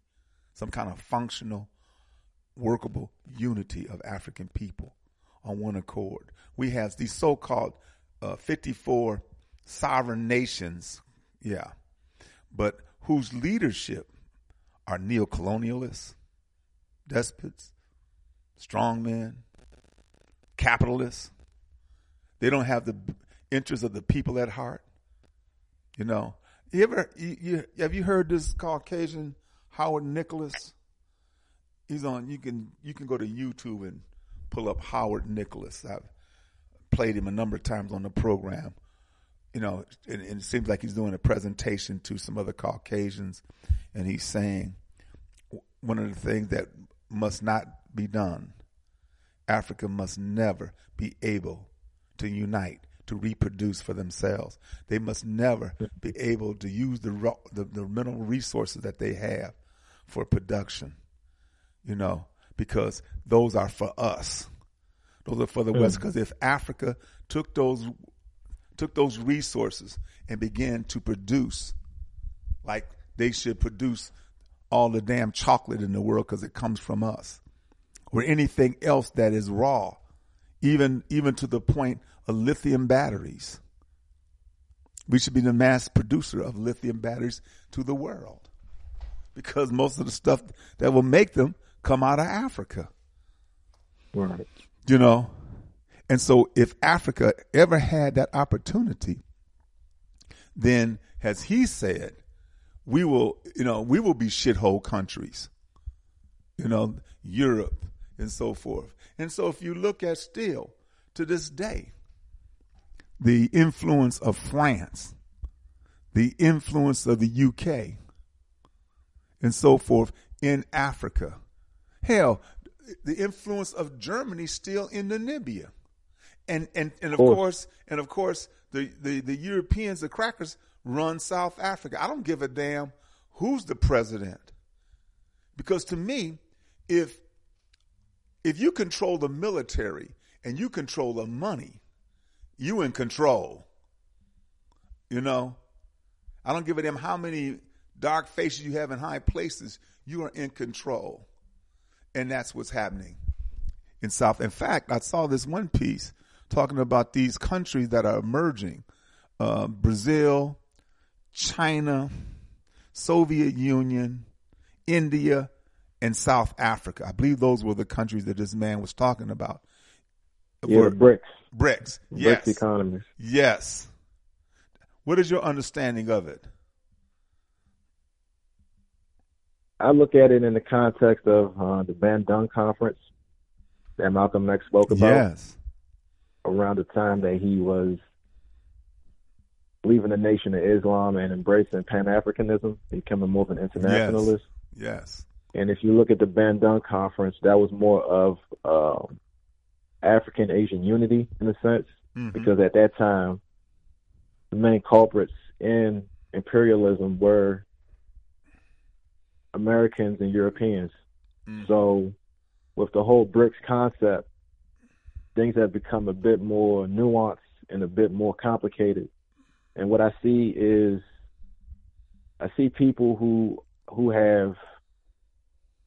some kind of functional, workable unity of African people on one accord. We have these so called uh, 54 sovereign nations, yeah, but whose leadership are neocolonialists, despots, strongmen, capitalists. They don't have the interests of the people at heart. You know, you ever you, you have you heard this Caucasian Howard Nicholas? He's on. You can you can go to YouTube and pull up Howard Nicholas. I've played him a number of times on the program. You know, and, and it seems like he's doing a presentation to some other Caucasians, and he's saying one of the things that must not be done. Africa must never be able to unite to reproduce for themselves. They must never be able to use the, raw, the the mineral resources that they have for production. You know, because those are for us. Those are for the West. Mm. Because if Africa took those took those resources and began to produce like they should produce all the damn chocolate in the world because it comes from us or anything else that is raw even even to the point of lithium batteries. We should be the mass producer of lithium batteries to the world. Because most of the stuff that will make them come out of africa. Right. you know? And so if africa ever had that opportunity then as he said we will you know we will be shithole countries. You know europe and so forth and so if you look at still to this day the influence of france the influence of the uk and so forth in africa hell the influence of germany still in namibia And and and of course. course, and of course, the, the the Europeans, the crackers, run South Africa. I don't give a damn who's the president, because to me, if if you control the military and you control the money, you in control. You know, I don't give a damn how many dark faces you have in high places. You are in control, and that's what's happening in South. In fact, I saw this one piece talking about these countries that are emerging: uh, Brazil, China, Soviet Union, India, and South Africa. I believe those were the countries that this man was talking about. Yeah, Were- BRICS, BRICS. BRICS Yes. economies. Yes. What is your understanding of it? I look at it in the context of uh, the Bandung conference that Malcolm X spoke about Yes. around the time that he was leaving the nation of Islam and embracing Pan Africanism, becoming more of an internationalist. Yes. And if you look at the Bandung conference, that was more of um, African Asian unity in a sense, Mhm. because at that time, the main culprits in imperialism were Americans and Europeans. Mhm. So, with the whole BRICS concept, things have become a bit more nuanced and a bit more complicated. And what I see is, I see people who who have,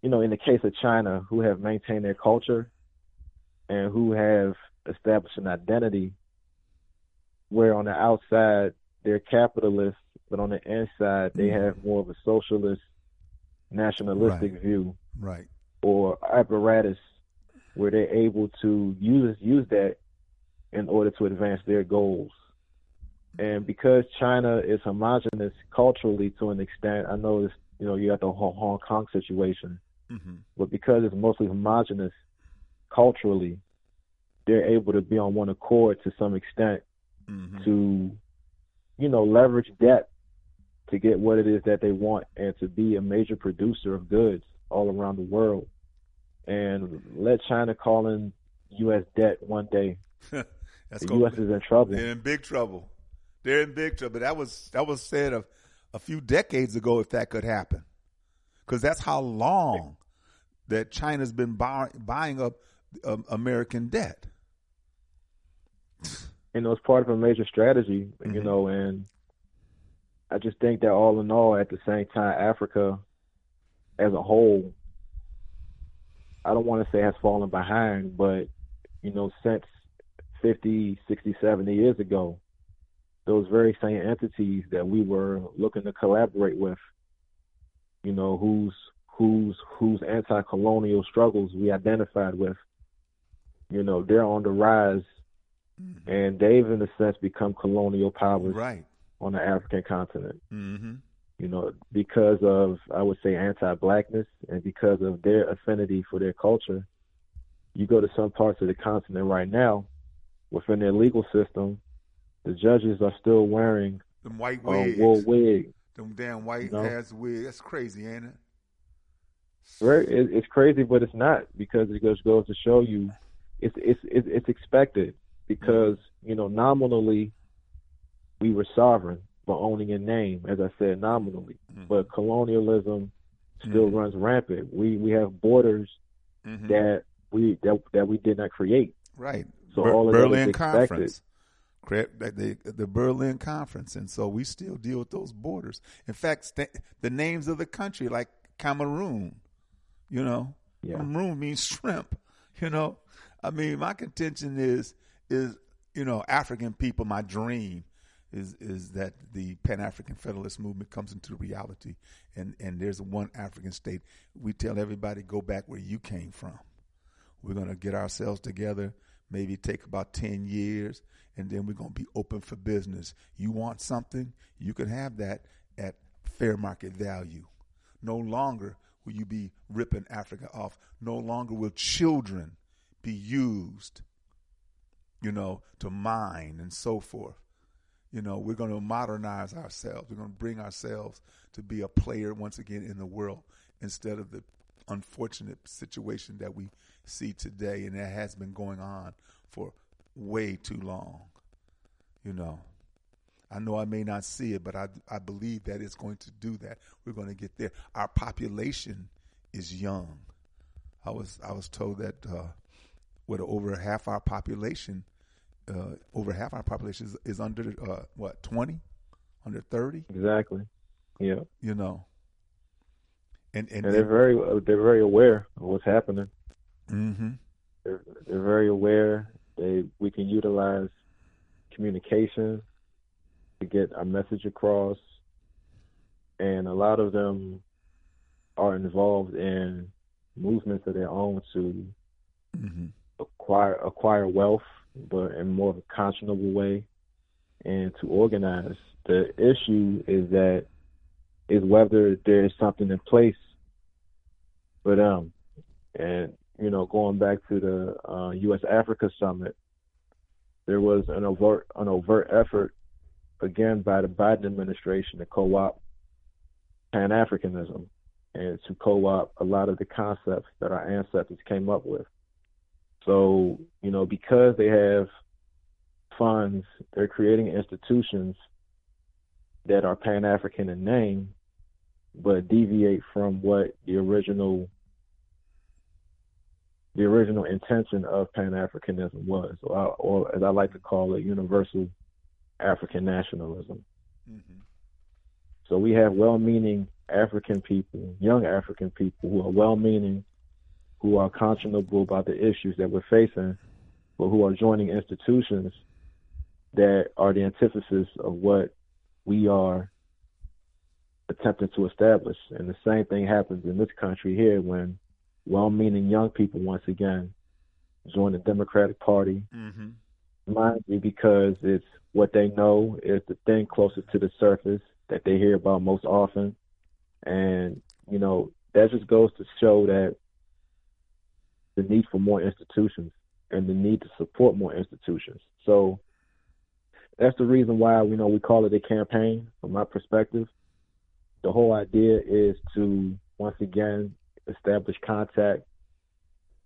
you know, in the case of China, who have maintained their culture and who have established an identity, where on the outside they're capitalists, but on the inside they Mhm. have more of a socialist, nationalistic Right. view Right. or apparatus where they're able to use use that in order to advance their goals. And because China is homogenous culturally to an extent, I know this, you know, you got the Hong Kong situation, hmm but because it's mostly homogenous culturally, they're able to be on one accord to some extent hmm to, you know, leverage debt to get what it is that they want and to be a major producer of goods all around the world. And let China call in U.S. debt one day. That's The U.S. be- is in trouble. They're in big trouble. They're in big trouble. But that was that was said a, a few decades ago if that could happen, because that's how long that China's been buy, buying up um, American debt. And it was part of a major strategy, you Mhm. know, and I just think that all in all, at the same time, Africa as a whole, I don't want to say has fallen behind, but, you know, since 50, 60, 70 years ago, those very same entities that we were looking to collaborate with, you know, whose whose whose anti-colonial struggles we identified with, you know, they're on the rise, and they've in a sense become colonial powers Right. on the African continent. Mm-hmm. You know, because of I would say anti-blackness and because of their affinity for their culture. You go to some parts of the continent right now, within their legal system, the judges are still wearing Them white a wigs. wool wig. Them damn white No. ass wigs. That's crazy, ain't it? Very, it, it's crazy, but it's not because it just goes to show you, it's it's it's, it's expected because you know nominally we were sovereign, but owning in name, as I said, nominally. Mhm. But colonialism still Mhm. runs rampant. We we have borders Mhm. that we that that we did not create. Right. So Ber- all of Berlin. Conference. The, the Berlin Conference. And so we still deal with those borders. In fact, st- the names of the country, like Cameroon, you know, Yeah. Cameroon means shrimp, you know. I mean, my contention is, is, you know, African people, my dream is, is that the Pan-African Federalist movement comes into reality and, and there's one African state. We tell everybody, go back where you came from. We're going to get ourselves together, maybe take about 10 years, and then we're going to be open for business. You want something, you can have that at fair market value. No longer will you be ripping Africa off. No longer will children be used, you know, to mine and so forth. You know, we're going to modernize ourselves. We're going to bring ourselves to be a player once again in the world instead of the unfortunate situation that we see today and that has been going on for way too long. You know, I know I may not see it, but I I believe that it's going to do that. We're going to get there. Our population is young. I was I was told that uh, with over half our population, uh, over half our population is, is under uh, what twenty, under thirty. Exactly. Yeah. You know, and and, And they're very they're very aware of what's happening. mm-hmm. They're, they're very aware. They we can utilize communication to get our message across, and a lot of them are involved in movements of their own to Mm-hmm. acquire acquire wealth, but in more of a conscionable way, and to organize. The issue is that is whether there is something in place for them, and you know, going back to the uh, U.S. Africa summit, there was an overt an overt effort again by the Biden administration to co-opt Pan Africanism and to co-opt a lot of the concepts that our ancestors came up with. So, you know, because they have funds, they're creating institutions that are Pan African in name, but deviate from what the original the original intention of Pan Africanism was, or, or as I like to call it, universal African nationalism. Mm-hmm. So we have well-meaning African people, young African people who are well-meaning, who are conscionable about the issues that we're facing, but who are joining institutions that are the antithesis of what we are attempting to establish. And the same thing happens in this country here when well-meaning young people once again join the Democratic Party, Mm-hmm. Mind you, because it's what they know is the thing closest to the surface that they hear about most often. And, you know, that just goes to show that the need for more institutions and the need to support more institutions. So that's the reason why, you know, we call it a campaign from my perspective. The whole idea is to, once again, establish contact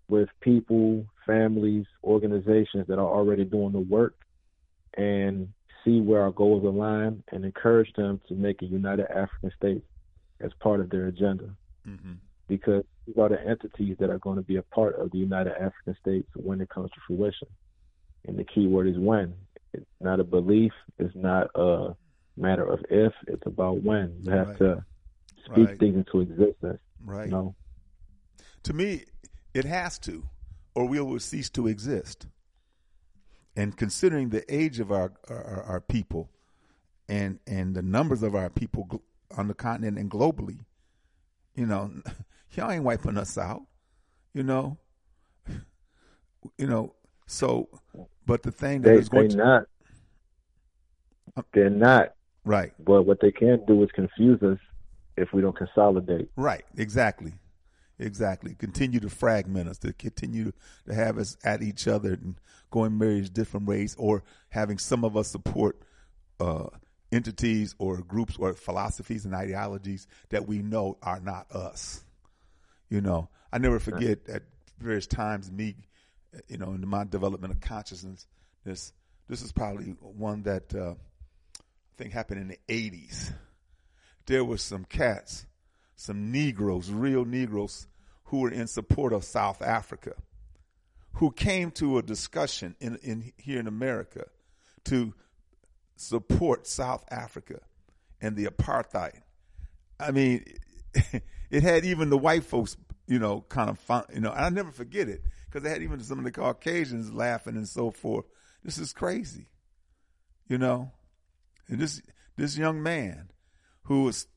with people, families, organizations that are already doing the work and see where our goals align and encourage them to make a united African state as part of their agenda. Mm-hmm. Because these are the entities that are going to be a part of the United African States when it comes to fruition. And the key word is when. It's not a belief, it's not a matter of if, it's about when. You have Right. to speak Right. things into existence. Right. You know? To me, it has to, or we will cease to exist. And considering the age of our our, our people, and and the numbers of our people on the continent and globally, you know, y'all ain't wiping us out. You know, you know. So, but the thing that They, is going they're to not. Uh, they're not. right, But what they can do is confuse us if we don't consolidate. Right, exactly. Exactly. Continue to fragment us, to continue to have us at each other and going various different ways, or having some of us support uh, entities or groups or philosophies and ideologies that we know are not us. You know, I never forget at various times me, you know, in my development of consciousness, this this is probably one that uh, I think happened in the '80s. There were some cats some Negroes, real Negroes, who were in support of South Africa, who came to a discussion in, in here in America to support South Africa and the apartheid. I mean, it had even the white folks, you know, kind of fun, you know, and I never forget it because they had even some of the Caucasians laughing and so forth. This is crazy, you know. And this this young man who was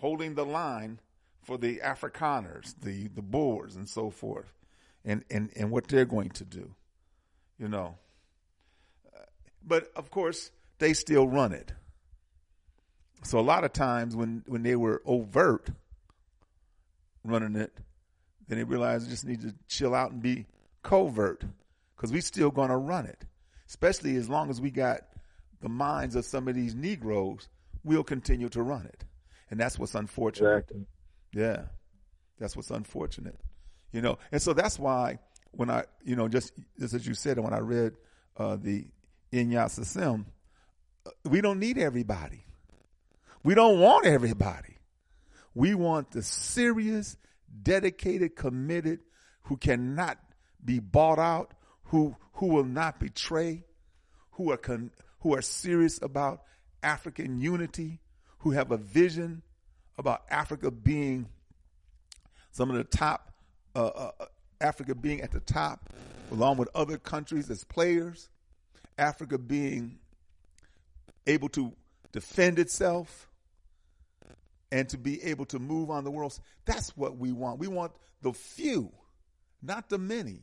holding the line for the Afrikaners, the the Boers, and so forth, and and and what they're going to do, you know. Uh, but of course, they still run it. So a lot of times when when they were overt running it, then they realized they just need to chill out and be covert because we still going to run it, especially as long as we got the minds of some of these Negroes. We'll continue to run it, and that's what's unfortunate. Exactly. Yeah, that's what's unfortunate, you know. And so that's why when I, you know, just just as you said, when I read uh, the Inyat Sasim, uh, we don't need everybody. We don't want everybody. We want the serious, dedicated, committed, who cannot be bought out, who who will not betray, who are con, who are serious about African unity, who have a vision about Africa being some of the top, uh, uh, Africa being at the top, along with other countries as players, Africa being able to defend itself and to be able to move on the world. That's what we want. We want the few, not the many.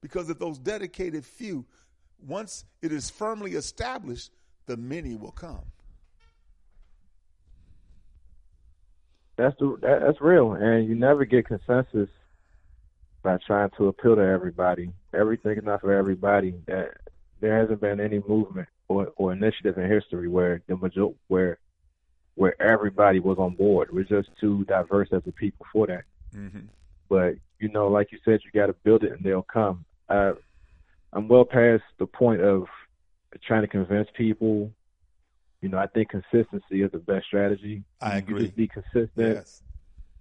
Because if those dedicated few, once it is firmly established, the many will come. That's the, that, that's real, and you never get consensus by trying to appeal to everybody. Everything is not for everybody. That there hasn't been any movement or, or initiative in history where the major where where everybody was on board. We're just too diverse as a people for that. Mm-hmm. But you know, like you said, you got to build it, and they'll come. I, I'm well past the point of trying to convince people you know, I think consistency is the best strategy. I agree. You just be consistent. Yes.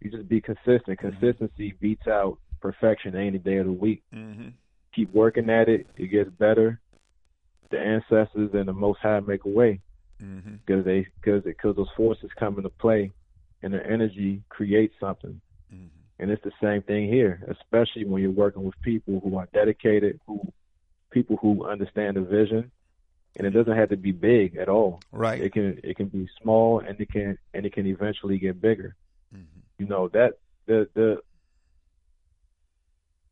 You just be consistent. Consistency mm-hmm. beats out perfection any day of the week. Mm-hmm. Keep working at it. It gets better. The ancestors and the Most High make a way because mm-hmm. they because it because those forces come into play, and the energy creates something. Mm-hmm. And it's the same thing here, especially when you're working with people who are dedicated, who people who understand the vision and it doesn't have to be big at all. Right. It can it can be small and it can and it can eventually get bigger. Mm-hmm. You know that the the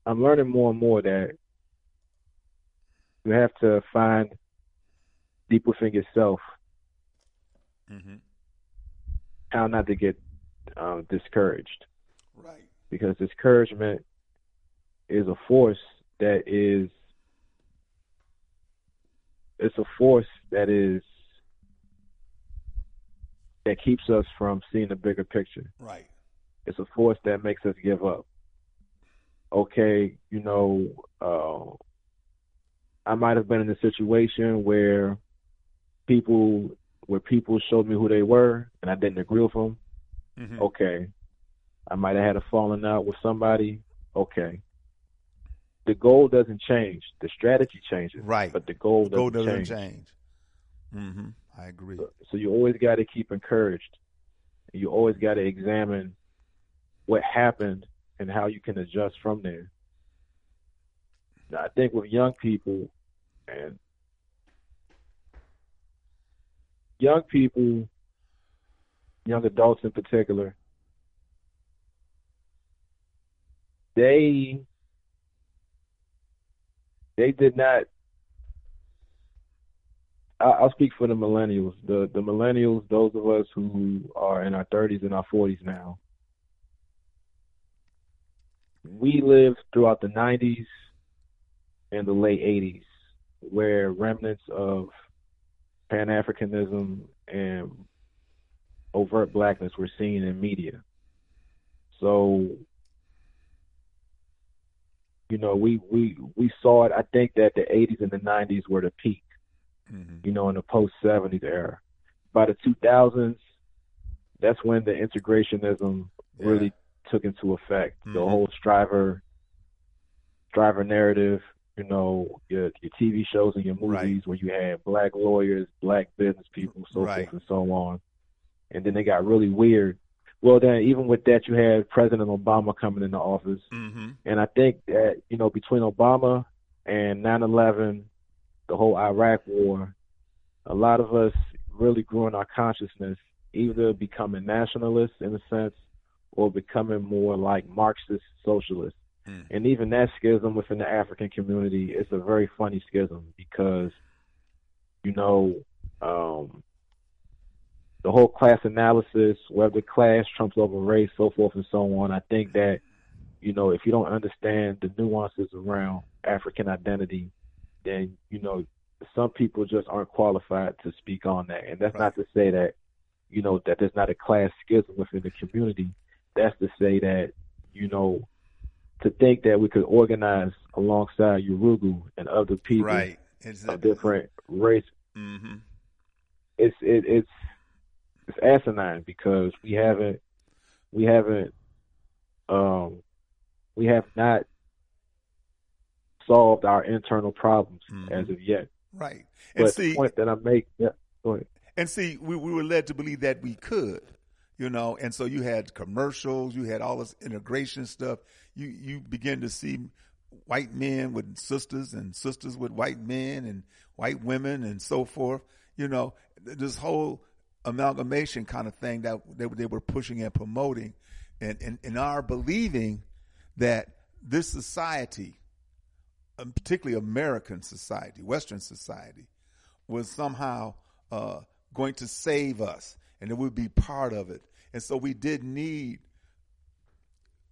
I'm learning more and more that you have to find deep within yourself mm-hmm. how not to get um, discouraged. Right. Because discouragement is a force that is it's a force that is that keeps us from seeing the bigger picture. Right. It's a force that makes us give up. Okay, you know, uh, I might have been in a situation where people where people showed me who they were and I didn't agree with them. Mm-hmm. Okay. I might have had a falling out with somebody. Okay the goal doesn't change. The strategy changes. Right. But the goal doesn't, change. The goal doesn't change. change. Mm-hmm. I agree. So, so you always got to keep encouraged. You always got to examine what happened and how you can adjust from there. Now, I think with young people and young people, young adults in particular, they they did not. I'll speak for the millennials. The the millennials, those of us who are in our 30s and our 40s now, we lived throughout the 90s and the late 80s, where remnants of Pan Africanism and overt blackness were seen in media. So you know, we we we saw it. I think that the 80s and the 90s were the peak. Mm-hmm. You know, in the post 70s era. By the 2000s, that's when the integrationism yeah. really took into effect. Mm-hmm. The whole striver driver narrative. You know, your your TV shows and your movies right. where you had black lawyers, black business people, so right. forth and so on. And then they got really weird well, then even with that, you had President Obama coming into office, mm-hmm. and I think that you know between Obama and 9/11, the whole Iraq War, a lot of us really grew in our consciousness, either becoming nationalists in a sense, or becoming more like Marxist socialists. Mm. And even that schism within the African community is a very funny schism because, you know, um, the whole class analysis, whether class trumps over race, so forth and so on. I think that, you know, if you don't understand the nuances around African identity, then, you know, some people just aren't qualified to speak on that. And that's right. not to say that, you know, that there's not a class schism within the community. That's to say that, you know, to think that we could organize alongside Yurugu and other people right. Of different race. hmm It's it, it's it's asinine because we haven't we haven't um we have not solved our internal problems Mhm. as of yet. Right. And But see, the point that I make, yeah, go ahead. And see, we, we were led to believe that we could, you know, and so you had commercials, you had all this integration stuff. You you begin to see white men with sisters and sisters with white men and white women and so forth. You know, this whole amalgamation kind of thing that they, they were pushing and promoting, and and, and our believing that this society, um, particularly American society, Western society, was somehow uh, going to save us and it would be part of it. And so we did need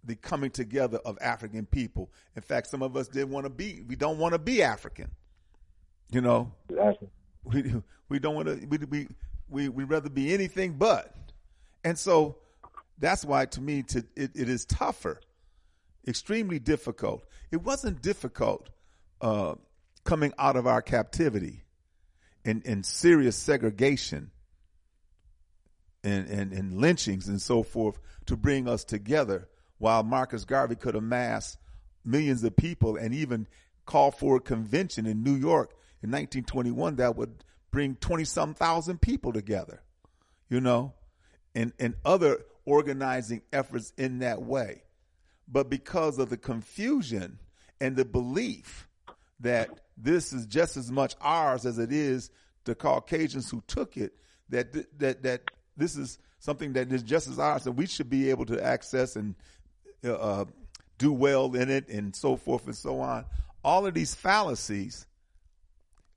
the coming together of African people. In fact, some of us didn't want to be, we don't want to be African. You know, Exactly. we we don't want to we we we we rather be anything but. And so that's why to me to it, it is tougher extremely difficult. It wasn't difficult uh coming out of our captivity and and serious segregation and, and and lynchings and so forth to bring us together while Marcus Garvey could amass millions of people and even call for a convention in New York in 1921 that would bring 20 some thousand people together, you know, and, and other organizing efforts in that way. But because of the confusion and the belief that this is just as much ours as it is the Caucasians who took it, that, th- that, that this is something that is just as ours and we should be able to access and uh, uh, do well in it and so forth and so on. All of these fallacies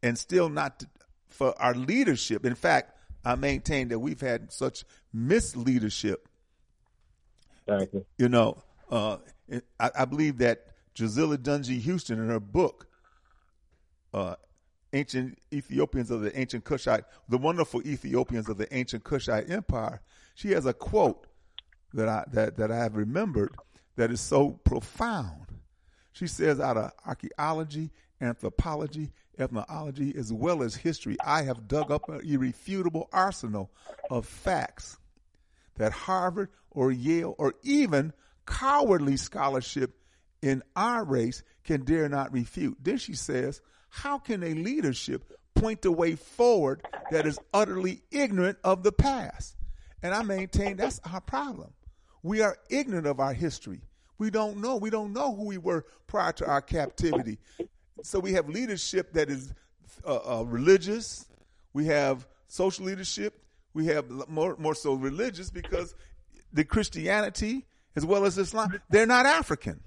and still not for our leadership. In fact, I maintain that we've had such misleadership. Exactly. You You know, uh, I, I believe that Drusilla Dunjee Houston in her book, uh, Ancient Ethiopians of the Ancient Kushite, the wonderful Ethiopians of the Ancient Kushite Empire, she has a quote that I that, that I have remembered that is so profound. She says, out of archaeology, anthropology, ethnology, as well as history, I have dug up an irrefutable arsenal of facts that Harvard or Yale or even cowardly scholarship in our race can dare not refute. Then she says, how can a leadership point the way forward that is utterly ignorant of the past? And I maintain that's our problem. We are ignorant of our history. We don't know. We don't know who we were prior to our captivity. So we have leadership that is uh, uh, religious. We have social leadership. We have more, more so religious because the Christianity as well as Islam, they're not African.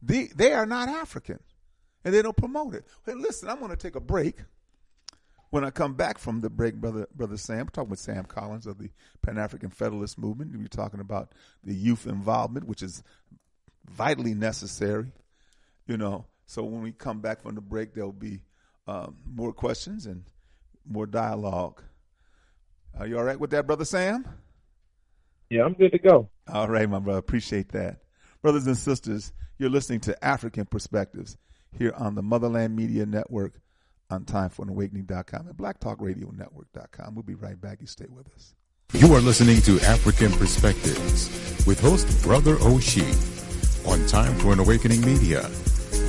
They, they are not African. And they don't promote it. Hey, listen, I'm going to take a break. When I come back from the break, brother, brother Sam, I'm talking with Sam Collins of the Pan African Federalist Movement. We're talking about the youth involvement, which is vitally necessary. You know, so when we come back from the break, there'll be um, more questions and more dialogue. Are you all right with that, brother Sam? Yeah, I'm good to go. All right, my brother. Appreciate that. Brothers and sisters, you're listening to Afrikan Perspectives here on the Motherland Media Network on timeforanawakening.com and blacktalkradionetwork.com. We'll be right back. You stay with us. You are listening to Afrikan Perspectives with host Brother Oshi on Time for an Awakening Media,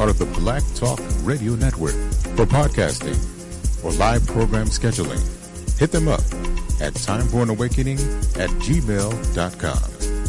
part of the Black Talk Radio Network. For podcasting or live program scheduling, hit them up at timeforanawakening at gmail.com.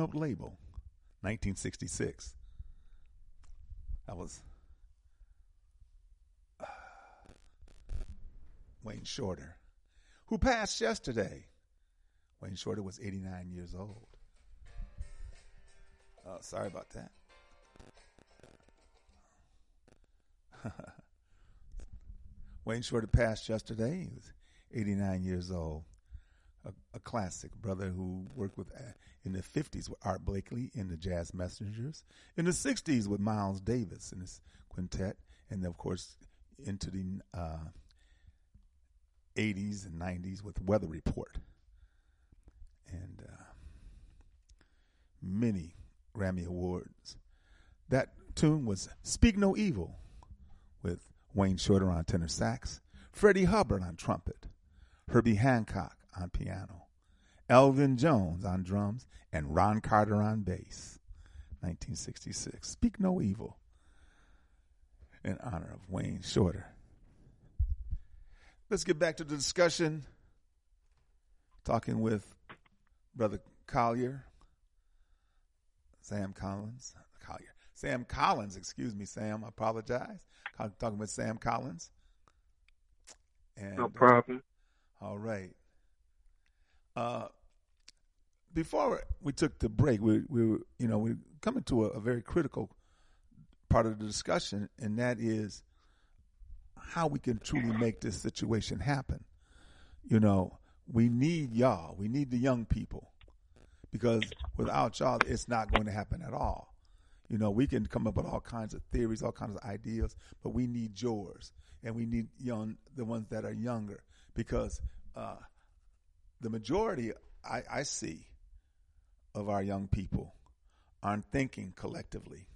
Note label, 1966. That was uh, Wayne Shorter, who passed yesterday. Wayne Shorter was 89 years old. Oh, sorry about that. Wayne Shorter passed yesterday. He was 89 years old. A, a classic brother who worked with in the 50s with Art Blakey in the Jazz Messengers, in the 60s with Miles Davis and his quintet, and of course into the uh, 80s and 90s with Weather Report. And uh, many Grammy Awards. That tune was Speak No Evil with Wayne Shorter on tenor sax, Freddie Hubbard on trumpet, Herbie Hancock on piano, Elvin Jones on drums, and Ron Carter on bass. 1966. Speak No Evil in honor of Wayne Shorter. Let's get back to the discussion. Talking with Brother Collier, Sam Collins, Collier, Sam Collins, excuse me, Sam, I apologize. Talking with Sam Collins. And, no problem. Uh, all right. Uh, before we took the break, we we were, you know we're coming to a, a very critical part of the discussion, and that is how we can truly make this situation happen. You know, we need y'all. We need the young people because without y'all, it's not going to happen at all. You know, we can come up with all kinds of theories, all kinds of ideas, but we need yours, and we need young the ones that are younger because uh, the majority I, I see of our young people aren't thinking collectively.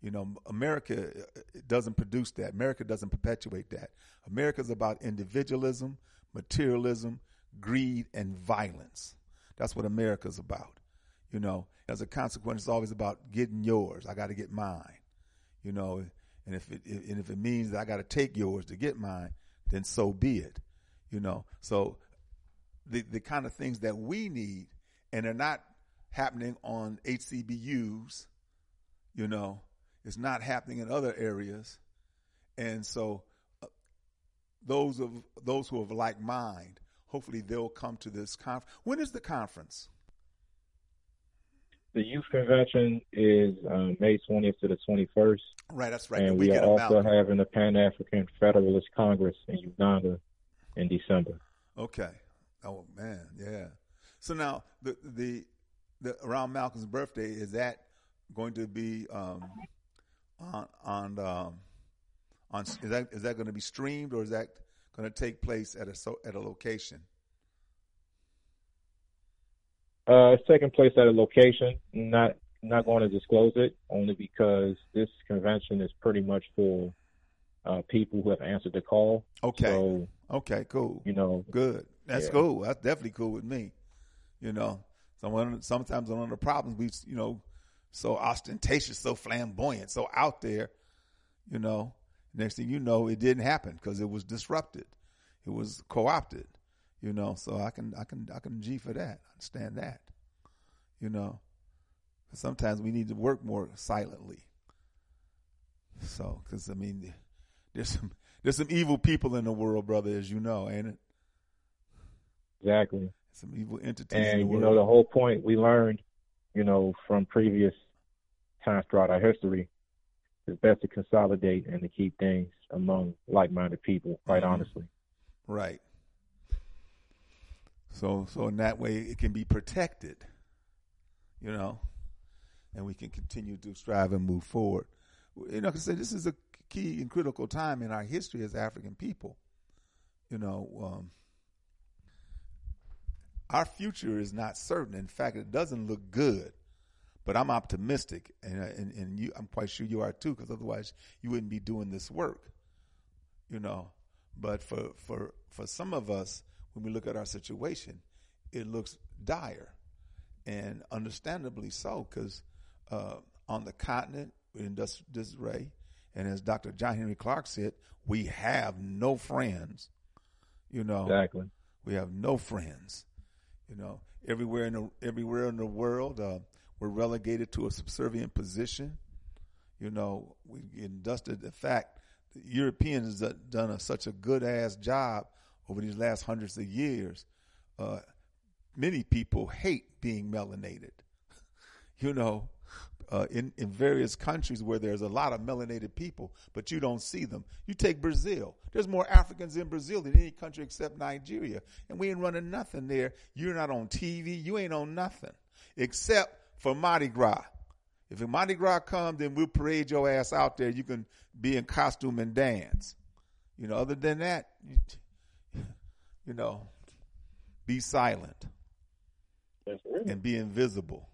You know, America uh, doesn't produce that. America doesn't perpetuate that. America's about individualism, materialism, greed, and violence. That's what America's about. You know, as a consequence, it's always about getting yours. I got to get mine. You know, and if it and if it means that I got to take yours to get mine, then so be it. You know, so the the kind of things that we need, and they're not happening on HCBUs. You know, it's not happening in other areas, and so uh, those of those who have like mind, hopefully they'll come to this conference. When is the conference? The youth convention is um, May 20th to the 21st. Right, that's right. And we are also having the Pan African Federalist Congress in Uganda in December. Okay. Oh man, yeah. So now the the, the around Malcolm's birthday is that going to be um, on on um, on is that is that going to be streamed or is that going to take place at a so at a location? Uh, it's taking place at a location. Not not going to disclose it only because this convention is pretty much for uh, people who have answered the call. Okay. So, okay. Cool. You know. Good. That's yeah. cool. That's definitely cool with me. You know. Someone sometimes one of the problems we you know so ostentatious, so flamboyant, so out there, you know. Next thing you know, it didn't happen because it was disrupted, it was co-opted, you know. So I can I can I can G for that. I understand that, you know. Sometimes we need to work more silently. So, because I mean, there's some there's some evil people in the world, brother, as you know, ain't it? Exactly. Some evil entities. And you know, the whole point we learned you know, from previous times throughout our history, it's best to consolidate and to keep things among like-minded people. Quite mm-hmm. honestly, right. So, so in that way, it can be protected, you know, and we can continue to strive and move forward. You know, I say this is a key and critical time in our history as African people. You know, um, our future is not certain. In fact, it doesn't look good. But I'm optimistic, and and, and you, I'm quite sure you are too, because otherwise you wouldn't be doing this work. You know, but for for for some of us, when we look at our situation, it looks dire, and understandably so, because uh, on the continent in this disarray, and as Dr. John Henrik Clarke said, we have no friends. You know, exactly. We have no friends You know, everywhere in the everywhere in the world, uh, we're relegated to a subservient position. You know, we get dusted the fact the Europeans have done a, such a good ass job over these last hundreds of years. Uh, many people hate being melanated. you know, uh, in in various countries where there's a lot of melanated people, but you don't see them. You take Brazil. There's more Africans in Brazil than any country except Nigeria, and we ain't running nothing there. You're not on TV. You ain't on nothing except for Mardi Gras. If Mardi Gras comes, then we'll parade your ass out there. You can be in costume and dance. You know, other than that, you, you know, be silent and be invisible.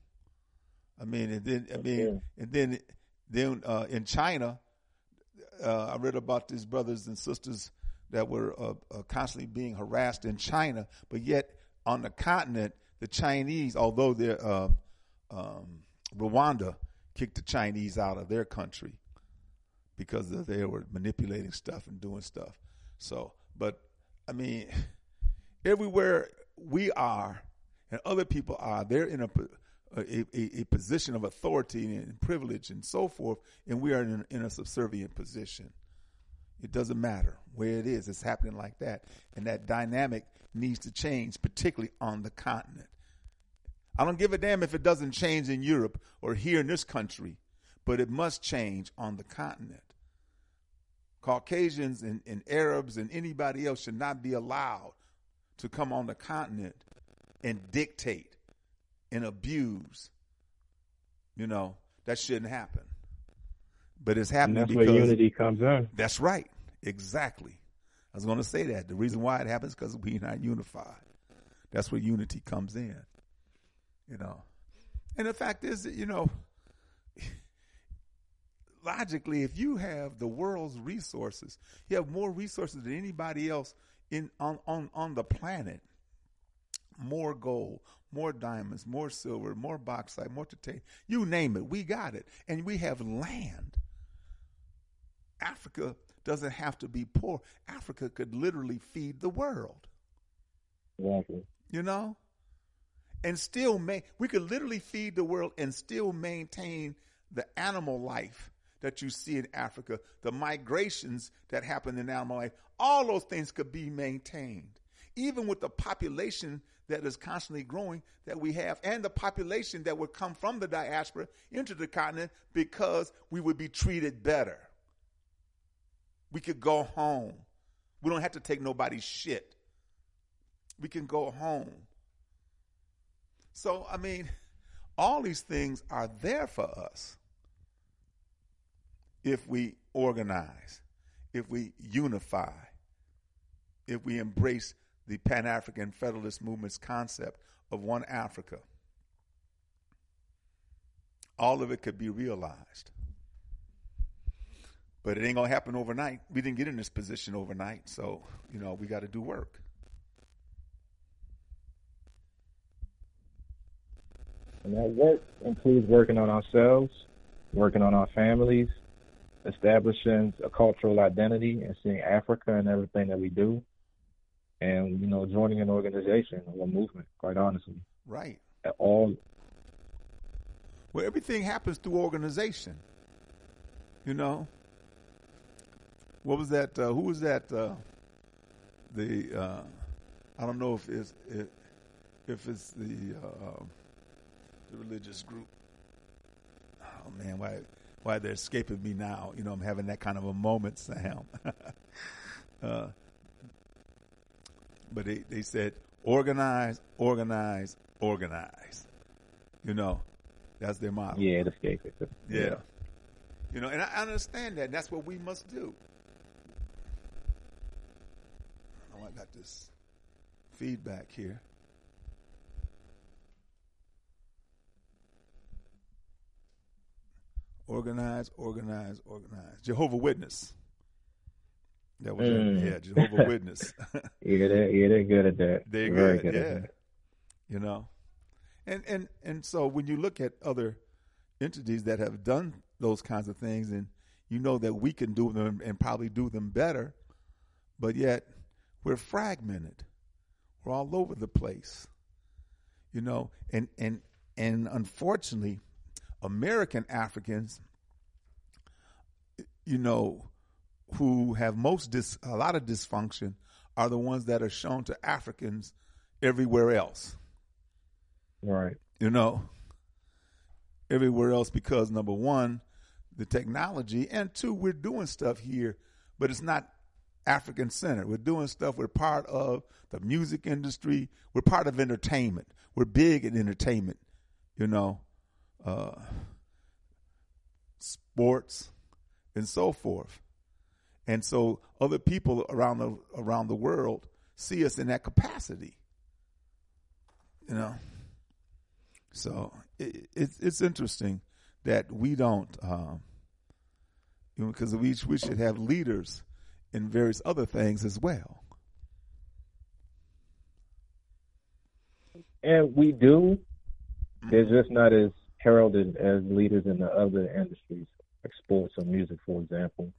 I mean, and then I mean, and then then uh, in China, uh, I read about these brothers and sisters that were uh, uh, constantly being harassed in China, but yet on the continent, the Chinese, although they're uh, um, Rwanda kicked the Chinese out of their country because they were manipulating stuff and doing stuff. So, but I mean, everywhere we are and other people are, they're in a a, a, a, position of authority and privilege and so forth, and we are in, in a subservient position. It doesn't matter where it is, it's happening like that. And that dynamic needs to change, particularly on the continent. I don't give a damn if it doesn't change in Europe or here in this country, but it must change on the continent. Caucasians and, and Arabs and anybody else should not be allowed to come on the continent and dictate and abuse, you know, that shouldn't happen. But it's happening and that's because where unity comes in. That's right. Exactly. I was going to say that. The reason why it happens because we're not unified. That's where unity comes in. You know. And the fact is that, you know, logically, if you have the world's resources, you have more resources than anybody else in on, on, on the planet more gold, more diamonds, more silver, more bauxite, more titanium. You name it, we got it. And we have land. Africa doesn't have to be poor. Africa could literally feed the world. Exactly. You know? And still make we could literally feed the world and still maintain the animal life that you see in Africa, the migrations that happen in animal life, all those things could be maintained. Even with the population that is constantly growing that we have and the population that would come from the diaspora into the continent because we would be treated better. We could go home. We don't have to take nobody's shit. We can go home. So, I mean, all these things are there for us if we organize, if we unify, if we embrace the Pan African Federalist Movement's concept of one Africa. All of it could be realized. But it ain't going to happen overnight. We didn't get in this position overnight, so, you know, we got to do work. And that work includes working on ourselves, working on our families, establishing a cultural identity, and seeing Africa and everything that we do and you know joining an organization or a movement. Quite honestly, right? At all. Well, everything happens through organization. You know. What was that? Uh, who was that? Uh, the uh, I don't know if it's if, if it's the uh, the religious group. Oh man, why why they're escaping me now? You know, I'm having that kind of a moment, Sam. but they, they said organize, organize, organize. You know, that's their motto. Yeah, it. Yeah. yeah. You know, and I understand that. And that's what we must do. Oh, I got this feedback here. Organize, organize, organize. Jehovah Witness. That was mm. Yeah, Jehovah Witness. yeah, they yeah, they're good at that. They're Very good, good yeah. You know, and and and so when you look at other entities that have done those kinds of things, and you know that we can do them and probably do them better, but yet we're fragmented. We're all over the place. You know, and and and unfortunately, American Africans, you know, who have most dis a lot of dysfunction are the ones that are shown to Africans everywhere else. Right. You know, everywhere else because number one, the technology, and two, we're doing stuff here, but it's not African centered. We're doing stuff. We're part of the music industry. We're part of entertainment. We're big in entertainment. You know, uh, sports and so forth. And so other people around the around the world see us in that capacity. You know, so it, it's it's interesting that we don't, um, you know, because we we should have leaders in various other things as well. And we do. They're just not as heralded as leaders in the other industries, like sports or music, for example.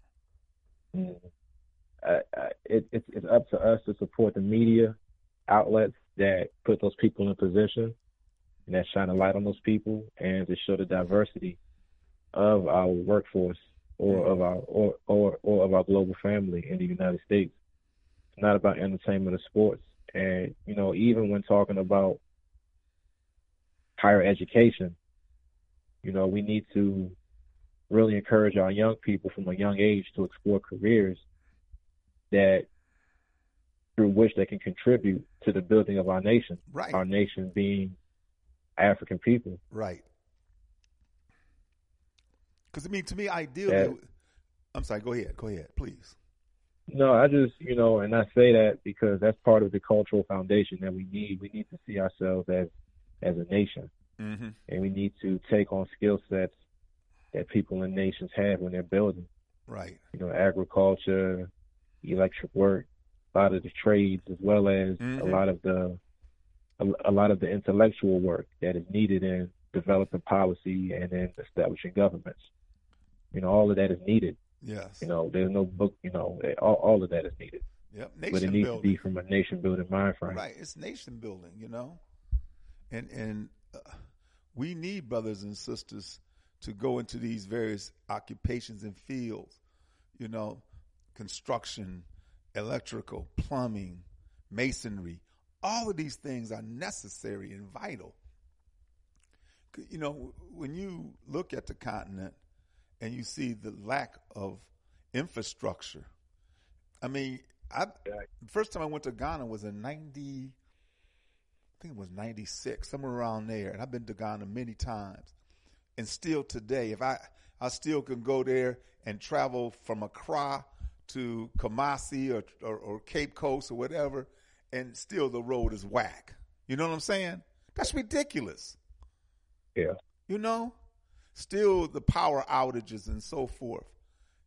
I, it, it's, it's up to us to support the media outlets that put those people in position and that shine a light on those people and to show the diversity of our workforce or of our or, or, or of our global family in the United States. It's not about entertainment or sports. And, you know, even when talking about higher education, you know, we need to really encourage our young people from a young age to explore careers that through which they can contribute to the building of our nation. Right. Our nation being African people. Right. Because I mean, to me, ideally, Yeah. I'm sorry. Go ahead. Go ahead, please. No, I just, you know, and I say that because that's part of the cultural foundation that we need. We need to see ourselves as as a nation, Mm-hmm. and we need to take on skill sets that people in nations have when they're building. Right. You know, agriculture, electric work, a lot of the trades, as well as Mhm. a lot of the a, a lot of the intellectual work that is needed in developing policy and in establishing governments. You know, all of that is needed. Yes. You know, there's no book. You know, all, all of that is needed. Yep. Nation but it needs building. to be from a nation building mind frame. Right. It's nation building, you know, and and uh, we need brothers and sisters to go into these various occupations and fields, you know, construction, electrical, plumbing, masonry. All of these things are necessary and vital. You know, when you look at the continent and you see the lack of infrastructure, I mean, I the first time I went to Ghana was in ninety, I think it was ninety six, somewhere around there. And I've been to Ghana many times, and still today, if I I still can go there and travel from Accra to Kumasi or, or or Cape Coast or whatever, and still the road is whack. You know what I'm saying? That's ridiculous. Yeah. You know, still the power outages and so forth.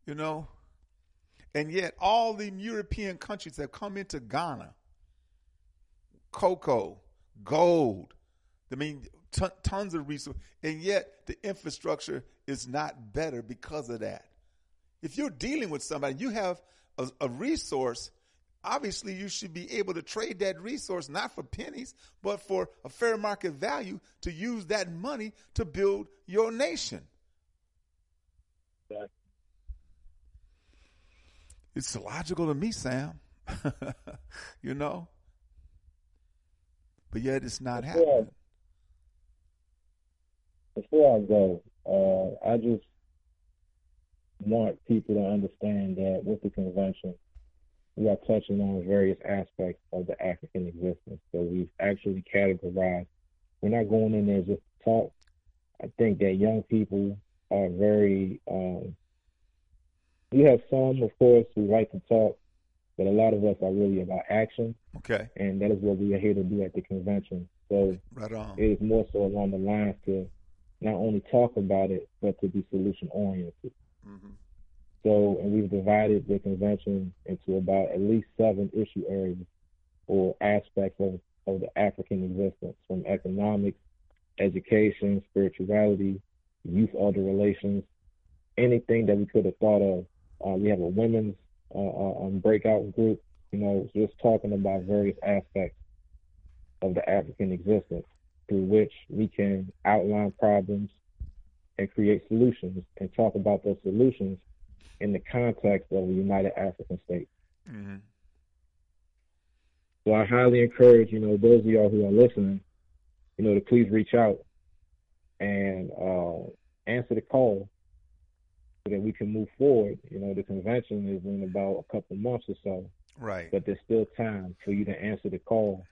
You know, and yet all the European countries have come into Ghana. Cocoa, gold. I mean, ton, tons of resources, and yet the infrastructure is not better because of that. If you're dealing with somebody, you have a, a resource. Obviously, you should be able to trade that resource not for pennies, but for a fair market value to use that money to build your nation. Exactly. It's logical to me, Sam. you know? But yet it's not Yeah. happening. Before I go, uh, I just want people to understand that with the convention, we are touching on various aspects of the African existence. So we've actually categorized. We're not going in there just to talk. I think that young people are very. Um, you have some, of course, who like to talk, but a lot of us are really about action, Okay. and that is what we are here to do at the convention. So Right on. it is more so along the lines to not only talk about it, but to be solution oriented. hmm So, and we've divided the convention into about at least seven issue areas or aspects of, of the African existence, from economics, education, spirituality, youth elder relations, anything that we could have thought of. Uh, we have a women's uh, uh, um, breakout group, you know, just talking about various aspects of the African existence. Through which we can outline problems and create solutions and talk about those solutions in the context of a united African state. Mm-hmm. So I highly encourage, you know, those of y'all who are listening, you know, to please reach out and uh, answer the call so that we can move forward. You know, the convention is in about a couple months or so, Right. but there's still time for you to answer the call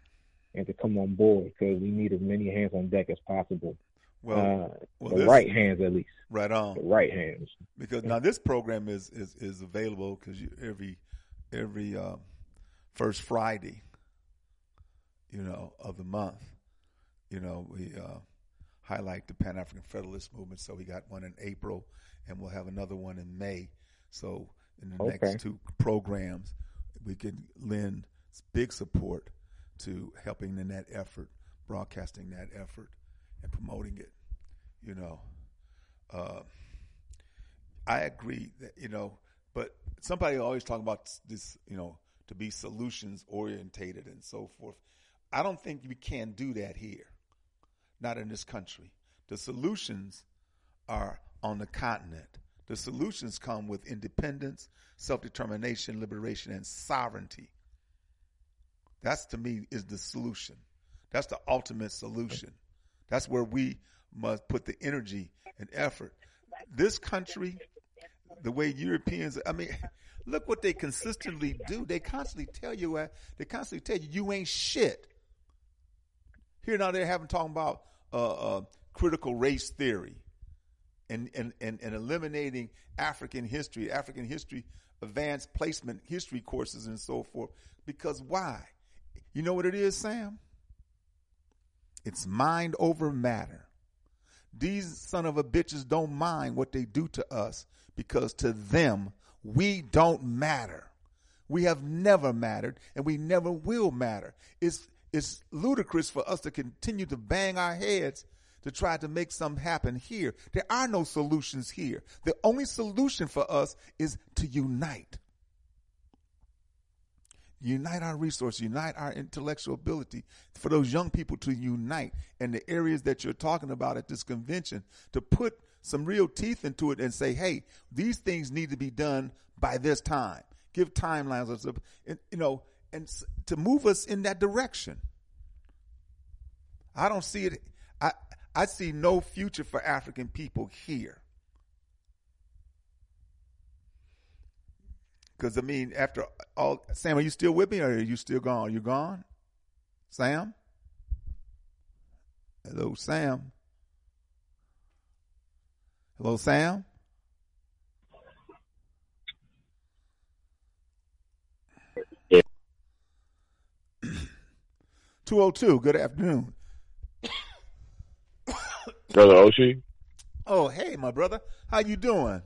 and to come on board because we need as many hands on deck as possible. Well, uh, well, the this- right hands, at least. right on. The right hands. Because now this program is is is available because every every um, first Friday, you know, of the month, you know, we uh, highlight the Pan African Federalist movement. So we got one in April, and we'll have another one in May. So in the Okay. next two programs, we can lend big support to helping in that effort, broadcasting that effort, and promoting it. You know. Uh, I agree that you know, but somebody always talk about this, you know, to be solutions orientated and so forth. I don't think we can do that here, not in this country. The solutions are on the continent. The solutions come with independence, self determination, liberation, and sovereignty. That's to me is the solution. That's the ultimate solution. That's where we must put the energy and effort. This country, the way Europeans, I mean, look what they consistently do. They constantly tell you, uh, they constantly tell you, you ain't shit. Here now they're having talking about uh, uh, critical race theory and, and, and, and eliminating African history, African history, advanced placement history courses and so forth. Because why? You know what it is, Sam? It's mind over matter. These son of a bitches don't mind what they do to us because to them, we don't matter. We have never mattered and we never will matter. It's, it's ludicrous for us to continue to bang our heads to try to make something happen here. There are no solutions here. The only solution for us is to unite unite our resources, unite our intellectual ability for those young people to unite in the areas that you're talking about at this convention to put some real teeth into it and say, hey, these things need to be done by this time. Give timelines, or and, you know, and to move us in that direction. I don't see it. I I see no future for African people here. Because I mean, after all, Sam, are you still with me, or are you still gone? You gone, Sam? Hello, Sam. Hello, Sam. Yeah. Two oh two. Good afternoon. Brother Oshi, Oh, hey, my brother. How you doing?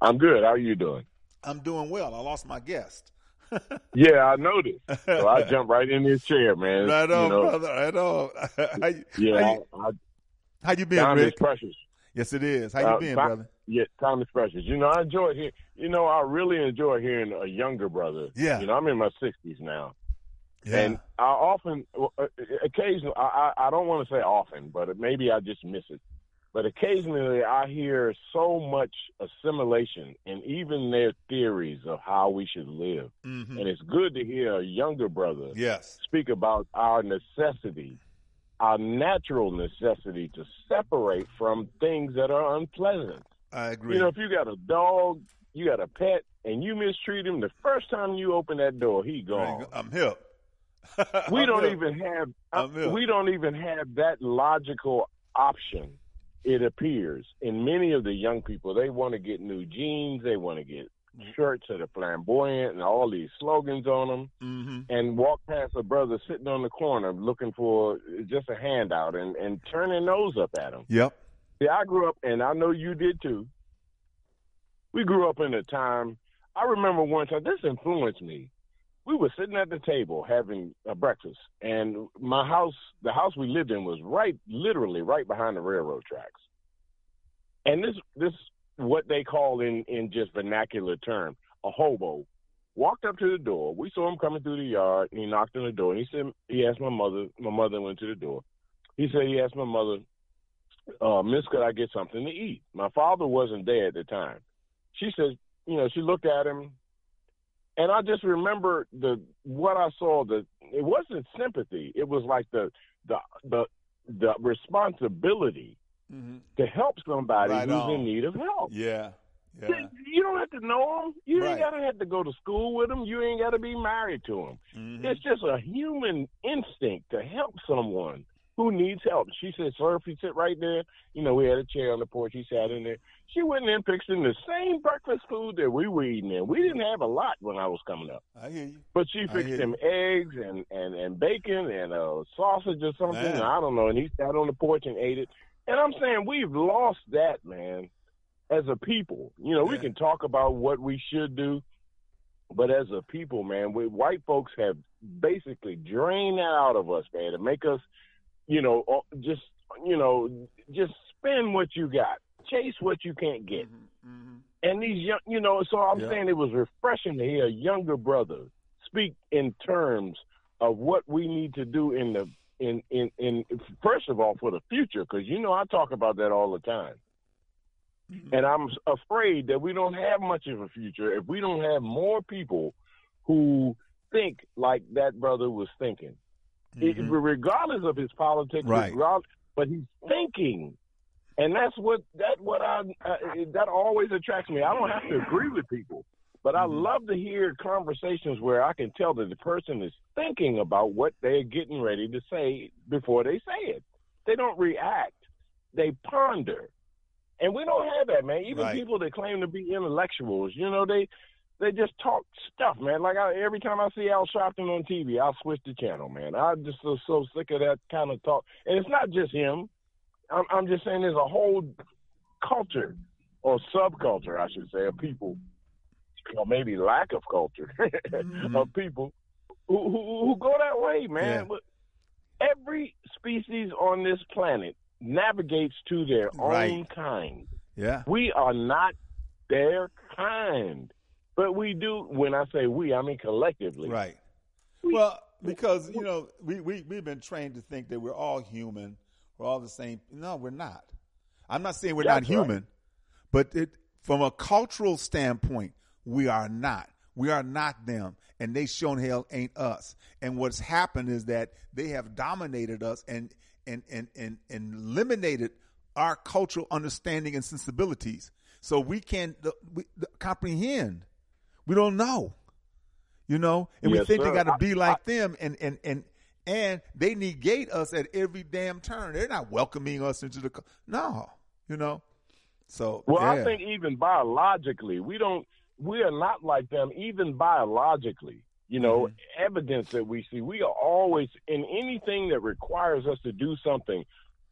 I'm good. How are you doing? I'm doing well. I lost my guest. Yeah, I noticed. So I jumped right in his chair, man. Right on, you know, brother. Right on. how, Yeah, how, you, I, I, how you been, time is precious. Yes, it is. How you Uh, been, time- brother? Yeah, time is precious. You know, I enjoy hearing. You know, I really enjoy hearing a younger brother. Yeah. You know, I'm in my 60s now, Yeah. and I often, uh, occasionally, I I don't want to say often, but maybe I just miss it. But occasionally, I hear so much assimilation and even their theories of how we should live. Mhm. And it's good to hear a younger brother Yes. speak about our necessity, our natural necessity to separate from things that are unpleasant. I agree. You know, if you got a dog, you got a pet, and you mistreat him, the first time you open that door, he gone. I'm hip. We I'm don't hip. even have uh, I'm hip. we don't even have that logical option. It appears in many of the young people, they want to get new jeans, they want to get shirts that are flamboyant and all these slogans on them. Mm-hmm. and walk past a brother sitting on the corner looking for just a handout and, and turn their nose up at him. Yep. See, I grew up, and I know you did too. We grew up in a time, I remember one time, this influenced me. We were sitting at the table having a breakfast, and my house, the house we lived in, was right, literally right behind the railroad tracks. And this, this, what they call in in just vernacular term, a hobo, walked up to the door. We saw him coming through the yard, and he knocked on the door. And he said, he asked my mother. My mother went to the door. He said he asked my mother, uh, Miss, could I get something to eat? My father wasn't there at the time. She said, you know, she looked at him, and I just remember the what I saw. The it wasn't sympathy. It was like the the the the responsibility to help somebody Right who's on. in need of help. Yeah. Yeah. You don't have to know them. You Right. ain't gotta have to go to school with them. You ain't gotta be married to them. Mhm. It's just a human instinct to help someone who needs help. She said, "Sir, if you sit right there, you know, we had a chair on the porch. He sat in there. She went in and fixed him the same breakfast food that we were eating. In. We didn't have a lot when I was coming up, I hear you. but she fixed him eggs and and and bacon and uh, sausage or something. Man. I don't know. And he sat on the porch and ate it. And I'm saying we've lost that, man. As a people, you know, we can talk about what we should do, but as a people, man, we white folks have basically drained that out of us, man, to make us, you know, just you know, just spend what you got, chase what you can't get. Mhm. And these young, you know, so I'm Yeah. saying it was refreshing to hear a younger brother speak in terms of what we need to do in the in in in first of all for the future, because you know I talk about that all the time. And I'm afraid that we don't have much of a future if we don't have more people who think like that brother was thinking, It- regardless of his politics. Mm-hmm. Right. but he's thinking, and that's what that what I uh, that always attracts me. I don't have to agree with people, but I Mm-hmm. love to hear conversations where I can tell that the person is thinking about what they're getting ready to say before they say it. They don't react; they ponder. And we don't have that, man. Even Right. people that claim to be intellectuals, you know, they they just talk stuff, man. Like I, every time I see Al Sharpton on TV, I'll switch the channel, man. I'm just so, so sick of that kind of talk. And it's not just him. I'm, I'm just saying there's a whole culture or subculture, I should say, of people, or maybe lack of culture mm-hmm. of people who, who who go that way, man. Yeah. But every species on this planet navigates to their own kind. Yeah. We are not their kind. But we do, when I say we, I mean collectively. Right. Well, because you know we we we've been trained to think that we're all human, we're all the same. No, we're not. I'm not saying we're not That's right. human, but it, from a cultural standpoint, we are not. We are not them, and they shown hell ain't us. And what's happened is that they have dominated us and and and and, and eliminated our cultural understanding and sensibilities. So we can't we, comprehend. We don't know you know, and we Yes, think they got to I- be like them, and and and and they negate us at every damn turn. They're not welcoming us into the no, you know. So Well, yeah. I think even biologically, we don't, we are not like them, even biologically. You know, Mm-hmm. evidence that we see, we are always in anything that requires us to do something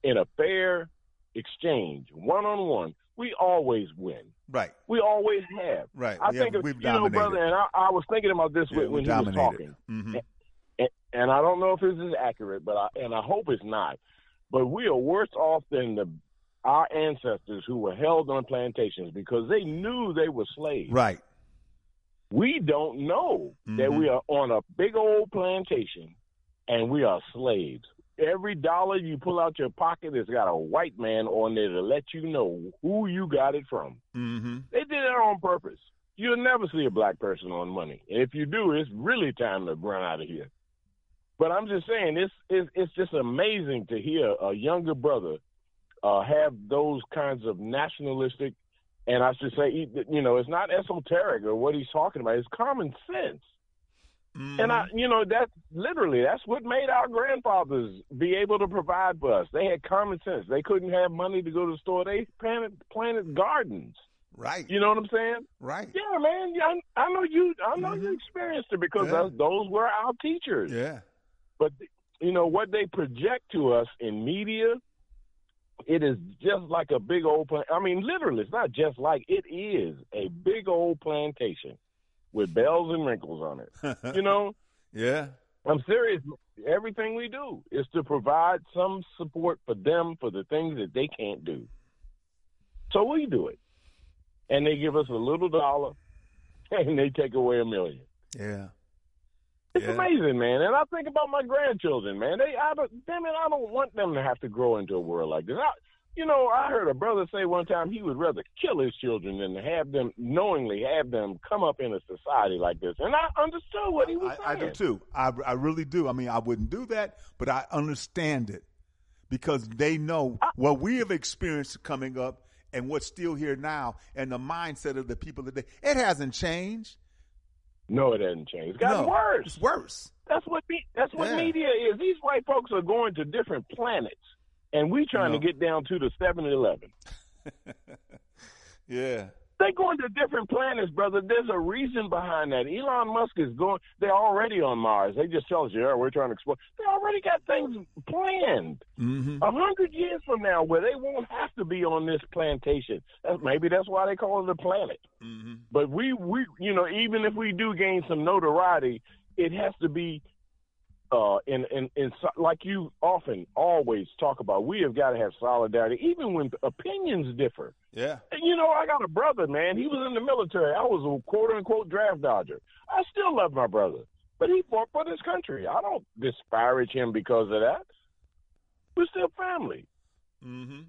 in a fair exchange, one on one. We always win. right, We always have. right. I Yeah, think, we've you know, brother, and I, I was thinking about this Yeah, when, he was dominated. talking. Mhm. and, and I don't know if this is accurate, but I, and I hope it's not. But we are worse off than the our ancestors who were held on plantations because they knew they were slaves. Right, We don't know that Mhm. we are on a big old plantation and we are slaves. Every dollar you pull out your pocket has got a white man on there to let you know who you got it from. hmm They did it on purpose. You'll never see a black person on money. And if you do, it's really time to run out of here. But I'm just saying, it's it's, it's just amazing to hear a younger brother uh, have those kinds of nationalistic, and I should say, you know, it's not esoteric or what he's talking about. It's common sense. And I, mm-hmm. you know, that's literally that's what made our grandfathers be able to provide for us. They had common sense. They couldn't have money to go to the store. They planted planted gardens. right, You know what I'm saying? right. Yeah, man. Yeah, I, I know you. I know you mm-hmm. experienced it because Yeah. those, those were our teachers. Yeah, But you know what they project to us in media, it is just like a big old. Plant- I mean, literally, it's not just like it is a big old plantation with bells and wrinkles on it. You know, yeah, I'm serious. Everything we do is to provide some support for them for the things that they can't do. So we do it, and they give us a little dollar, and they take away a million. yeah, It's Yeah. amazing, man. And I think about my grandchildren, man. They, I don't, damn it, I don't want them to have to grow into a world like this. I, you know, I heard a brother say one time he would rather kill his children than have them knowingly have them come up in a society like this. And I understood what he was I, I do too. I, I really do. I mean, I wouldn't do that, but I understand it because they know what we have experienced coming up and what's still here now and the mindset of the people today. It hasn't changed. No, it hasn't changed. It's gotten no, worse. It's worse. That's what me, that's what Yeah. media is. These white folks are going to different planets, and we trying to get down to the 7-Eleven. Yeah. They're going to different planets, brother. There's a reason behind that. Elon Musk is going. They're already on Mars. They just tell us, yeah, we're trying to explore. They already got things planned. Mm-hmm. A hundred years from now, where they won't have to be on this plantation. That's, maybe that's why they call it a planet. Mm-hmm. But we, we, you know, even if we do gain some notoriety, it has to be, uh, in, in, in, so- like you often always talk about. We have got to have solidarity, even when opinions differ. Yeah. And, You know, I got a brother, man. He was in the military. I was a quote unquote draft dodger. I still love my brother, but he fought for this country. I don't disparage him because of that. We're still family. Mm-hmm.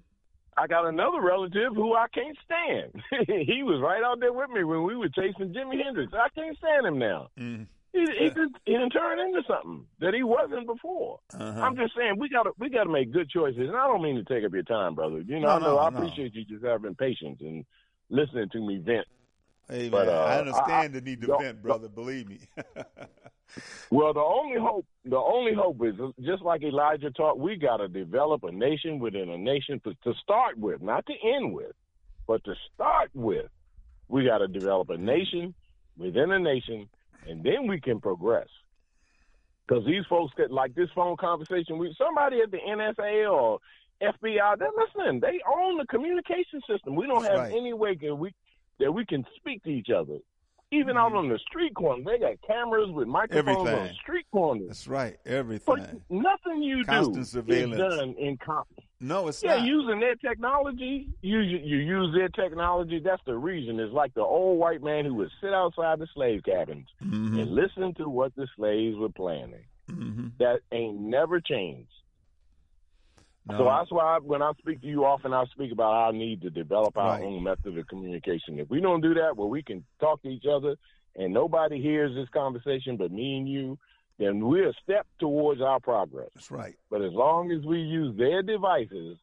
I got another relative who I can't stand. he was right out there with me when we were chasing Jimi Hendrix. I can't stand him now. Mm-hmm. He, he, did, he turned into something that he wasn't before. Uh-huh. I'm just saying we gotta we gotta make good choices, and I don't mean to take up your time, brother. You know, No, I know no, I no. appreciate you just having patience and listening to me vent. Hey, But, man, uh, I understand I- I- the need to vent, brother. Believe me. Well, the only hope, the only hope is just like Elijah taught. We got to develop a nation within a nation to, to start with, not to end with, but to start with. We got to develop a nation within a nation, and then we can progress. Because these folks get like this phone conversation with somebody at the NSA or FBI. They're listening. They own the communication system. We don't That's have right. any way that we that we can speak to each other. Even out on the street corner, they got cameras with microphones on Everything. street corners. That's right. Everything. But nothing you Constant do is surveillance. done in com- No, it's not yeah, not. using their technology. You you use their technology. That's the reason. It's like the old white man who would sit outside the slave cabins mm-hmm. and listen to what the slaves were planning. Mm-hmm. That ain't never changed. No. So that's why when I speak to you often, I speak about our need to develop our Right. own method of communication. If we don't do that, where we can talk to each other and nobody hears this conversation but me and you, then we're a step towards our progress. That's right. But as long as we use their devices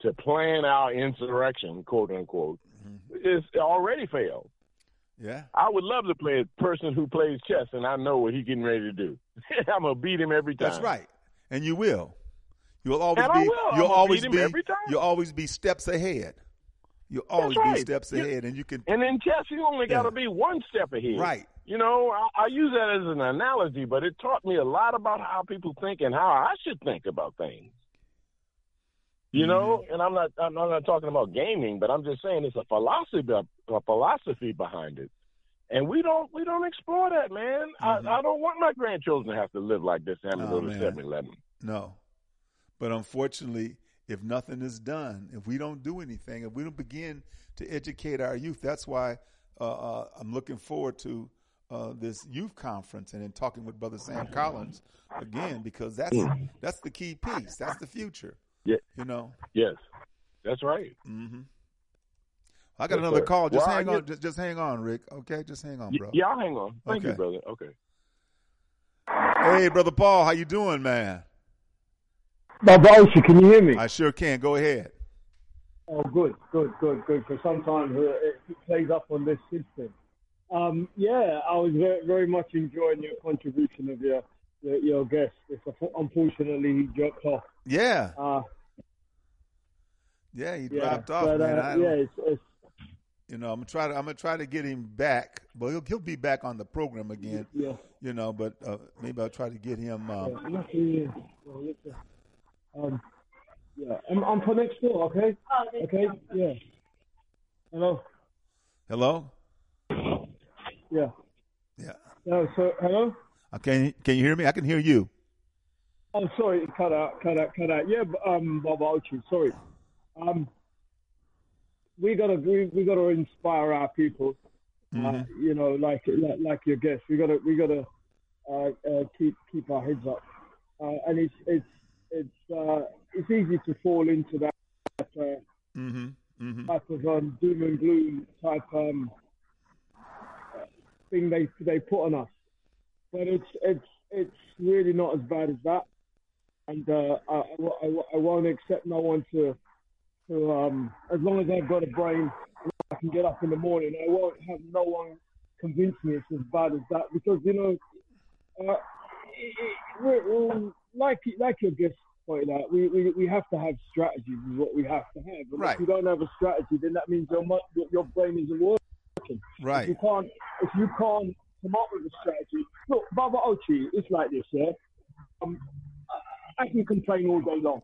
to plan our insurrection, quote unquote, Mm-hmm. it's already failed. Yeah. I would love to play a person who plays chess and I know what he's getting ready to do. I'm gonna beat him every time. That's right. And you will. You'll always And be. You'll always be. You'll always be steps ahead. You'll always be right. steps You- ahead, and you can. And in chess, you only got to be one step ahead. Right. You know, I, I use that as an analogy, but it taught me a lot about how people think and how I should think about things. You know, Mm-hmm. and I'm not I'm not talking about gaming, but I'm just saying it's a philosophy a philosophy behind it. And we don't we don't explore that, man. Mhm. I, I don't want my grandchildren to have to live like this have to go to man. 7-Eleven. No. But unfortunately, if nothing is done, if we don't do anything, if we don't begin to educate our youth, that's why uh, uh, I'm looking forward to uh, this youth conference and then talking with Brother Sam Collins again because that's that's the key piece. That's the future. Yeah. You know. Yes. That's right. hmm I got Yes, another sir. call. Just Well, hang on. Just, just hang on, Rick. Okay, just hang on, bro. Yeah, I'll hang on. Thank you, brother. Okay. Hey, brother Paul, how you doing, man? Baba Oshi, can you hear me? I sure can. Go ahead. Oh, good, good, good, good. Because sometimes uh, it plays up on this system. Um, yeah, I was very, very much enjoying your contribution of your your, your guest. It's a, unfortunately he dropped off. Yeah, Uh, yeah, he yeah, dropped off, but, man. uh, I don't- yeah, it's, it's you know, I'm gonna try to I'm gonna try to get him back, but he'll he'll be back on the program again. yeah. You know, but uh, maybe I'll try to get him. Um, yeah, uh. Um, yeah, I'm, I'm for next door. Okay. Okay. Yeah. Hello. hello. Yeah. Yeah. No, so hello. Okay, can you hear me? I can hear you. Oh, sorry, cut out, cut out, cut out. Yeah, um, Baba Oshi, sorry. Um, we gotta we, we gotta inspire our people. Uh, Mm-hmm. you know, like, like like your guest, we gotta we gotta uh, uh, keep keep our heads up. Uh, and it's it's it's uh, it's easy to fall into that uh, Mm-hmm. Mm-hmm. type of um, doom and gloom type um, thing they they put on us. But it's it's it's really not as bad as that, and uh, I, I, I, I won't accept no one to to um, as long as I've got a brain, I can get up in the morning. I won't have no one convince me it's as bad as that because you know, uh, it, it, like like your guest pointed out, we, we, we have to have strategies is what we have to have. And Right. If you don't have a strategy, then that means your your- brain isn't working. Right. If Right. you can't if you can't come up with a strategy, look, Baba Oshi, it's like this, yeah. Um, I can complain all day long.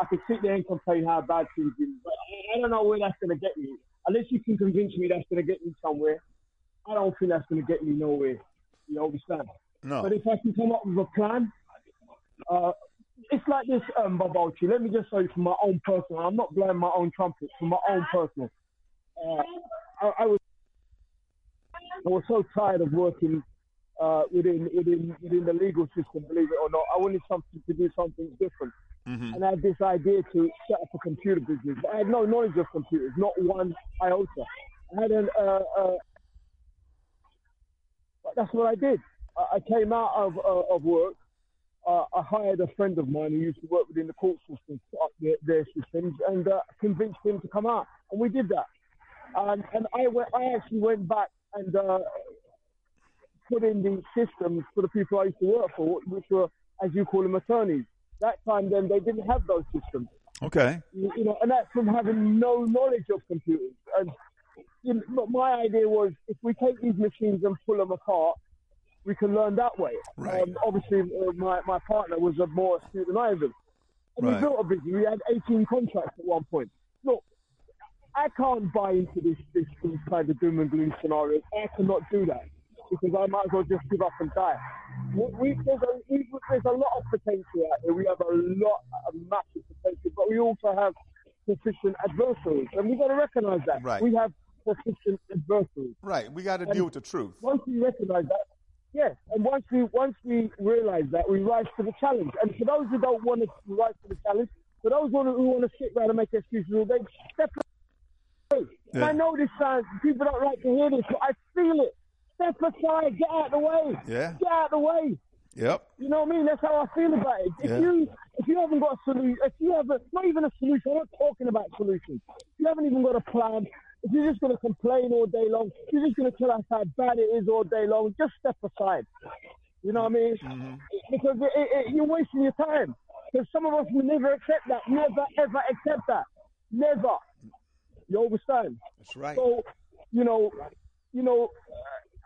I can sit there and complain how bad things are, but I- I don't know where that's going to get me. Unless you can convince me that's going to get me somewhere, I don't think that's going to get me nowhere. You understand? No. But if I can come up with a plan, uh, it's like this, um, Baba Oshi. Let me just say from my own personal. I'm not blowing my own trumpet. From my own personal, uh, I, I was I was so tired of working uh, within within within the legal system. Believe it or not, I wanted something to do something different. Mm-hmm. And I had this idea to set up a computer business. But I had no knowledge of computers, not one iota. I had an, uh, uh, but that's what I did. I, I came out of, uh, of work. Uh, I hired a friend of mine who used to work within the court system, set up their, their systems, and uh, convinced him to come out. And we did that. And, and I, went, I actually went back and uh, put in the systems for the people I used to work for, which were, as you call them, attorneys. That time, then they didn't have those systems Okay. you you know, and that's from having no knowledge of computers. And you know, my idea was if we take these machines and pull them apart, we can learn that way. Right. Um, obviously, uh, my, my partner was a more astute than I was. And Right. we built a business. We had 18 contracts at one point. Look, I can't buy into this, this, kind of doom and gloom scenario. I cannot do that because I might as well just give up and die. We, we, there's, a, we, there's a lot of potential out there. We have a lot of massive potential, but we also have persistent adversaries, and we've got to recognise that. Right. We have persistent adversaries Right. We got to deal with the truth. once we recognise that, yes, and once we once we realise that, we rise to the challenge. And for those who don't want to rise to the challenge, for those who who want to sit around and make excuses all day, step aside. And I know this sounds people don't like to hear this, but I feel it. Step aside, get out of the way. Yeah. Get out of the way. Yep. You know what I mean? That's how I feel about it. If Yeah. you if you haven't got a solution, if you haven't not even a solution, I'm not talking about solutions. If you haven't even got a plan, if you're just going to complain all day long, you're just going to tell us how bad it is all day long, just step aside. You know what I mean? Mm-hmm. Because it, it, it, you're wasting your time. Because some of us will never accept that. Never ever accept that. Never. You understand? That's right. So, you know, you know,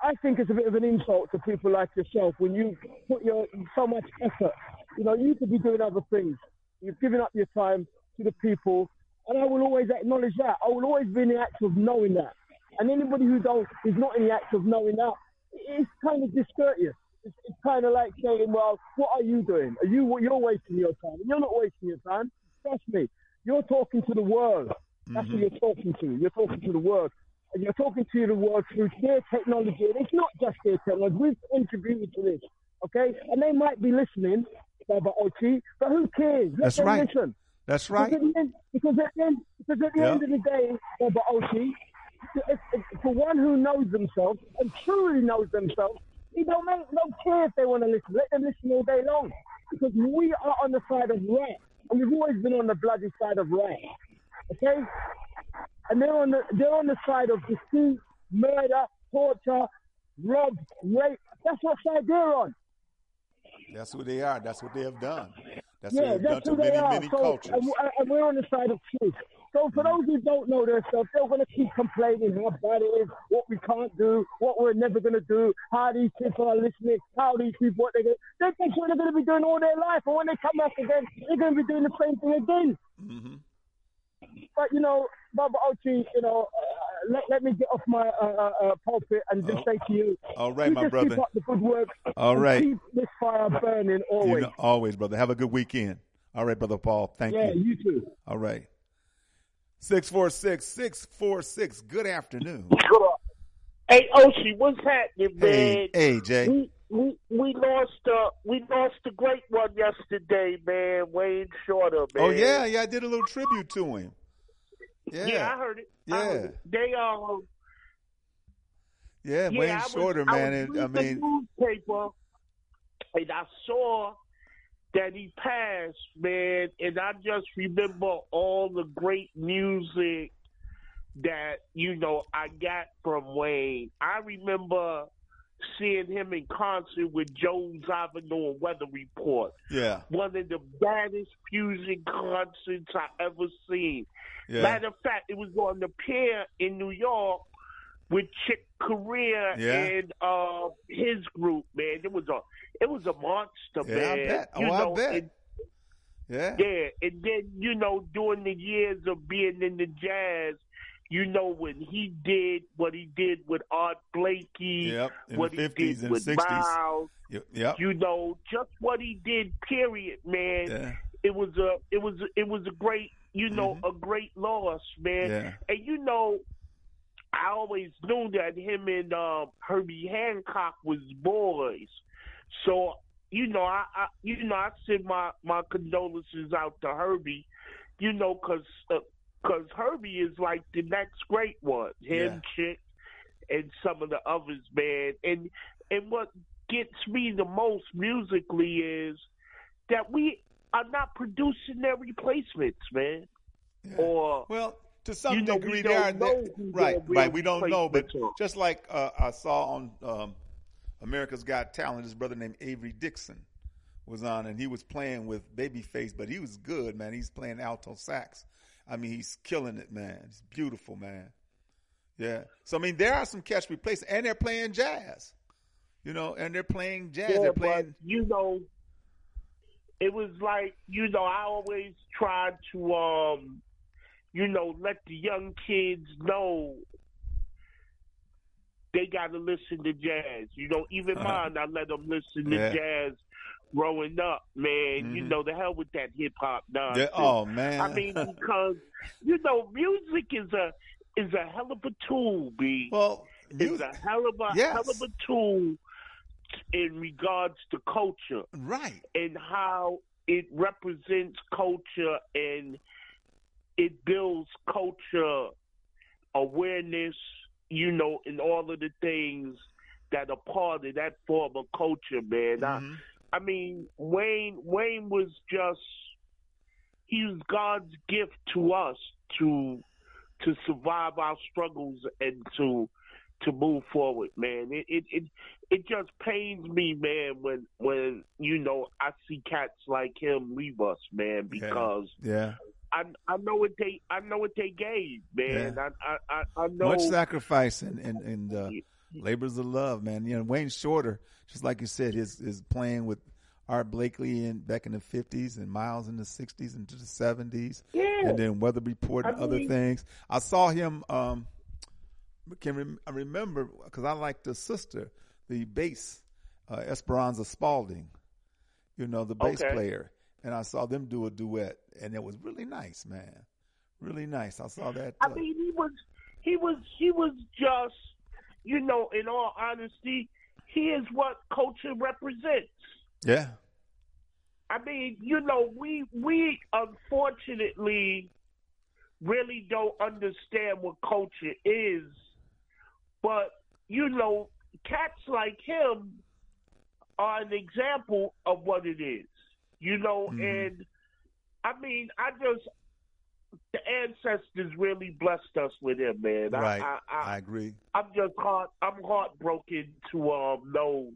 I think it's a bit of an insult to people like yourself when you put your so much effort. You know, you could be doing other things. You've given up your time to the people, and I will always acknowledge that. I will always be in the act of knowing that. And anybody who don't is not in the act of knowing that, it's kind of discourteous. It's, it's kind of like saying, "Well, what are you doing? Are you you're wasting your time? You're not wasting your time. Trust me. You're talking to the world. That's who mm-hmm. you're talking to. You're talking to the world. And you're talking to the world through their technology. And it's not just their technology. We've contributed to this. Okay? And they might be listening, Baba Oshi, but who cares? Let That's them right. listen. That's Because right. at the end, because at the end, because at the Yeah. end of the day, Baba Oshi, if, if, for one who knows themselves and truly knows themselves, he don't make, don't care if they want to listen. Let them listen all day long. Because we are on the side of right, and we've always been on the bloody side of right. Okay? And they're on the they're on the side of deceit, murder, torture, rob, rape. That's what side they're on. That's who they are. That's what they have done. That's Yeah, that's who they many, are. many So, and, we- and we're on the side of truth. So for those who don't know their stuff, they're going to keep complaining how bad it is, what we can't do, what we're never going to do, how these people are listening, how these people, what they're going to They think what they're going to be doing all their life. And when they come back again, they're going to be doing the same thing again. Mm-hmm. But, you know, Baba Oshi, you know, uh, let, let me get off my uh, uh, uh, pulpit and just say to you, All right, you my just brother. keep up the good work. All right. Keep this fire burning You always. know, always, brother. Have a good weekend. All right, brother Paul. Thank yeah, you. Yeah, you too. All right. 646 646. Good afternoon. Hey, Oshi, what's happening, man? Hey, hey, Jay. We we lost uh we lost a great one yesterday, man. Wayne Shorter, man. Oh yeah, yeah. I did a little tribute to him. Yeah, yeah, I heard it. I Yeah. heard it. they uh yeah. yeah, Wayne I was, Shorter, I man. was and, I mean, the newspaper, and I saw that he passed, man, and I just remember all the great music that you know I got from Wayne. I remember seeing him in concert with Joe Zawinul and Weather Report. yeah, One of the baddest fusion concerts I ever seen. yeah, Matter of fact, it was on the pier in New York with Chick Corea Yeah. and uh, his group. Man, it was a it was a monster, Yeah, I man. bet. You Oh, I bet. and- yeah, yeah, and then you know, during the years of being in the jazz, you know when he did what he did with Art Blakey, Yep, in what the he did and with 60s. Miles, Yep, yep. you know, just what he did. Period, man yeah, it was a it was it was a great you know a great loss man Mm-hmm. Yeah. and you know i always knew that him and um herbie hancock was boys so you know i, I you know i send my my condolences out to herbie you know because because herbie is like the next great one him chick and some of the others man and and what gets me the most musically is that we are not producing their replacements, man. yeah. Or Well, to some You know, degree, they are right, right. We don't know, but are. just like uh, I saw on um, America's Got Talent, his brother named Avery Dixon was on, and he was playing with Babyface, but he was good, man. He's playing alto sax. I mean, he's killing it, man. It's beautiful, man. Yeah. So I mean, there are some catch replacements, and they're playing jazz. You know, and they're playing jazz. yeah, they're but playing. you know, it was like you know I always tried to um, you know, let the young kids know they got to listen to jazz. You know, even Uh-huh. mine, I let them listen to Yeah. jazz growing up, man. You Mhm. know, the hell with that hip hop Yeah, nonsense. oh man. I mean, because you know, music is a is a hell of a tool, B. well, it's a hell of a Yes. hell of a tool in regards to culture right? and how it represents culture and it builds culture awareness, you know, and all of the things that are part of that form of culture, man. I, Mhm. I mean, Wayne Wayne was just he was God's gift to us to to survive our struggles and to to move forward, man. It it it, it just pains me, man, when when you know I see cats like him leave us, man, because Yeah. I I know what they I know what they gave, man. I, I I I know much sacrifice and and, and uh, labors of love, man. You know, Wayne Shorter, just like you said, his is playing with Art Blakely in back in the fifties and Miles in the sixties and to the seventies, Yeah. and then Weather Report and I other mean- things. I saw him. Um, can rem- I remember because I like the sister, the bass, uh, Esperanza Spalding. You know, the bass Okay. player, and I saw them do a duet, and it was really nice, man. Really nice. I saw that. I uh, mean, he was, he was, he was just, you know, in all honesty, he is what culture represents. yeah. I mean, you know, we we unfortunately really don't understand what culture is, but you know, cats like him are an example of what it is. You know, Mhm. and I mean, I just the ancestors really blessed us with him, man. Right. I, I, I agree. I'm just heart I'm heartbroken to um know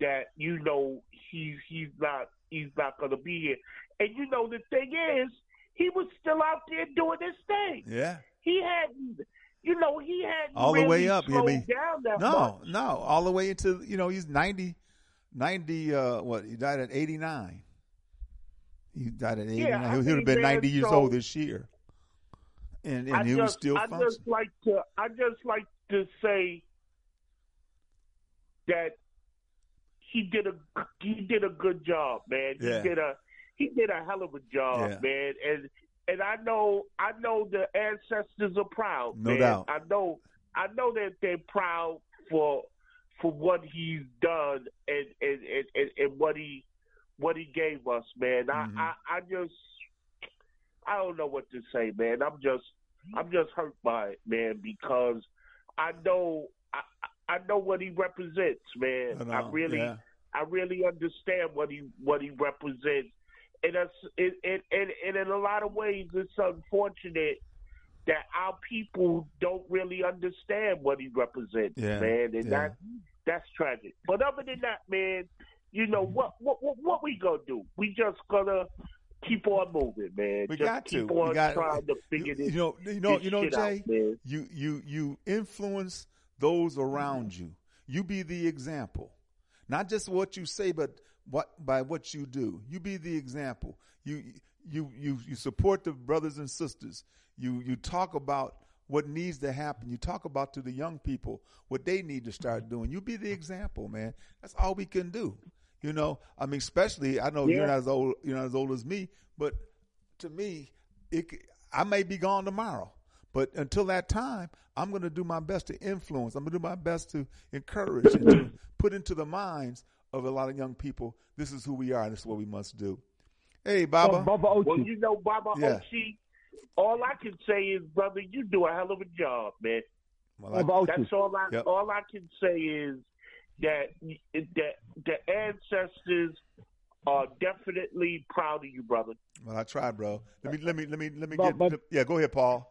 that you know he's he's not he's not gonna be here. And you know the thing is, he was still out there doing his thing. Yeah. He hadn't you know, he hadn't All the way up, I mean, No, much. no, all the way into you know he's 90, 90 uh, what he died at eighty nine. He died at eighty nine. I he would have been ninety years so- old this year, and and I he just, was still I just like to I just like to say that he did a he did a good job, man. Yeah. He did a he did a hell of a job, Yeah. man. And and I know I know the ancestors are proud. No man. doubt. I know I know that they're proud for for what he's done and and, and, and, and what he what he gave us, man. Mhm. I, I I just I don't know what to say, man. I'm just I'm just hurt by it, man, because I know I I know what he represents, man. I I, really yeah. I really understand what he what he represents, and that's it, it, and, and in a lot of ways, it's unfortunate that our people don't really understand what he represents, Yeah, man, and yeah. that that's tragic. But other than that, man, you know what what what, what we gonna do? We just gonna keep on moving, man. We just got to. keep We on got- trying to figure you, this. you know, you know, you know, shit out, Jay. you you you influence those around you. You be the example, not just what you say, but what by what you do. You be the example. You you you you support the brothers and sisters. You you talk about what needs to happen. You talk about to the young people what they need to start doing. You be the example, man. That's all we can do. You know, I mean, especially I know you're not as old, you're not as old as me, but to me, it c- I may be gone tomorrow, but until that time, I'm going to do my best to influence. I'm going to do my best to encourage and to put into the minds of a lot of young people. This is who we are. and This is what we must do. Hey, Baba. Baba Oshi. Well, you know, Baba Yeah. Oshi, all I can say is, brother, you do a hell of a job, man. Well, I- Baba Oshi. That's all I Yep. all I can say is that that the ancestors are definitely proud of you, brother. well, I tried, bro. Let me let me let me let me But- get. but- yeah, go ahead, Paul.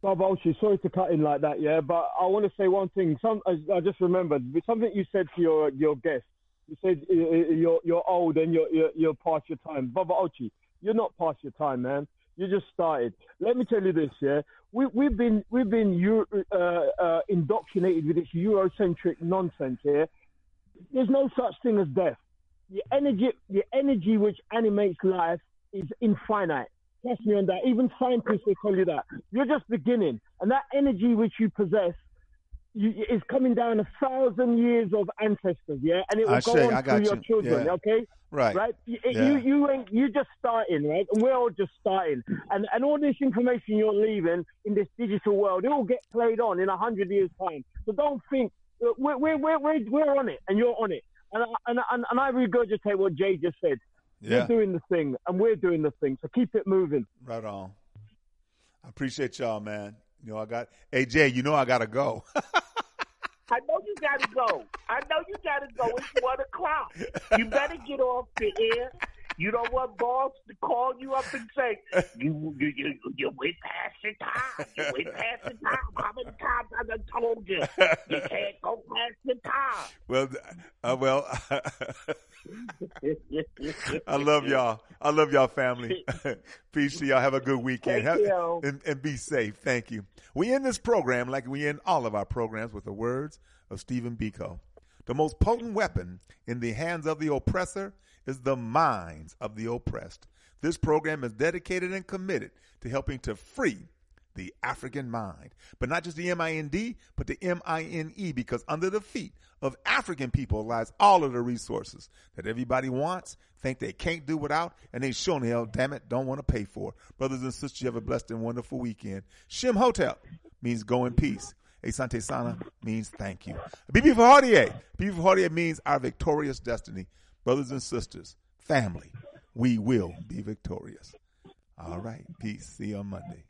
Baba Oshi, sorry to cut in like that, yeah, but I want to say one thing. Some I, I just remembered something you said to your your guest. You said uh, uh, you're you're old and you're you're, you're past your time. Baba Oshi, you're not past your time, man. You just started. Let me tell you this, yeah. We we've been we've been Euro, uh, uh, indoctrinated with this Eurocentric nonsense here. There's no such thing as death. The energy the energy which animates life is infinite. Trust me on that. Even scientists will tell you that. You're just beginning, and that energy which you possess you, is coming down a thousand years of ancestors, yeah, and it will I go say, on through your children, Yeah. okay? Right. Right? You, Yeah. you, you ain't, you just starting, right? And we're all just starting, and and all this information you're leaving in this digital world, it will get played on in a hundred years' time. So don't think we're we're we're we're, we're on it, and you're on it, and I- and and, and I regurgitate what Jay just said. Yeah. You're doing the thing, and we're doing the thing. So keep it moving. Right on. I appreciate y'all, man. You know, I got. Hey, Jay, you know I gotta go. I know you gotta go. I know you gotta go. It's one o'clock. You better get off the air. You don't want boss to call you up and say you you you, you went past your time. You went past your time. How many times I done told you you can't go past your time? well, uh, well. I love y'all. I love y'all, family. Peace to y'all. Have a good weekend. Have- And, and be safe. Thank you. We end this program like we end all of our programs with the words of Stephen Biko. The most potent weapon in the hands of the oppressor is the minds of the oppressed. This program is dedicated and committed to helping to free the African mind. But not just the M I N D, but the M I N E, because under the feet of African people lies all of the resources that everybody wants, think they can't do without, and they sure in hell, damn it, don't want to pay for. Brothers and sisters, you have a blessed and wonderful weekend. Shim Hotel means go in peace. Asante Sana means thank you. BB for Hardier. BB for Hardier means our victorious destiny. Brothers and sisters, family, we will be victorious. All right. Peace. See you on Monday.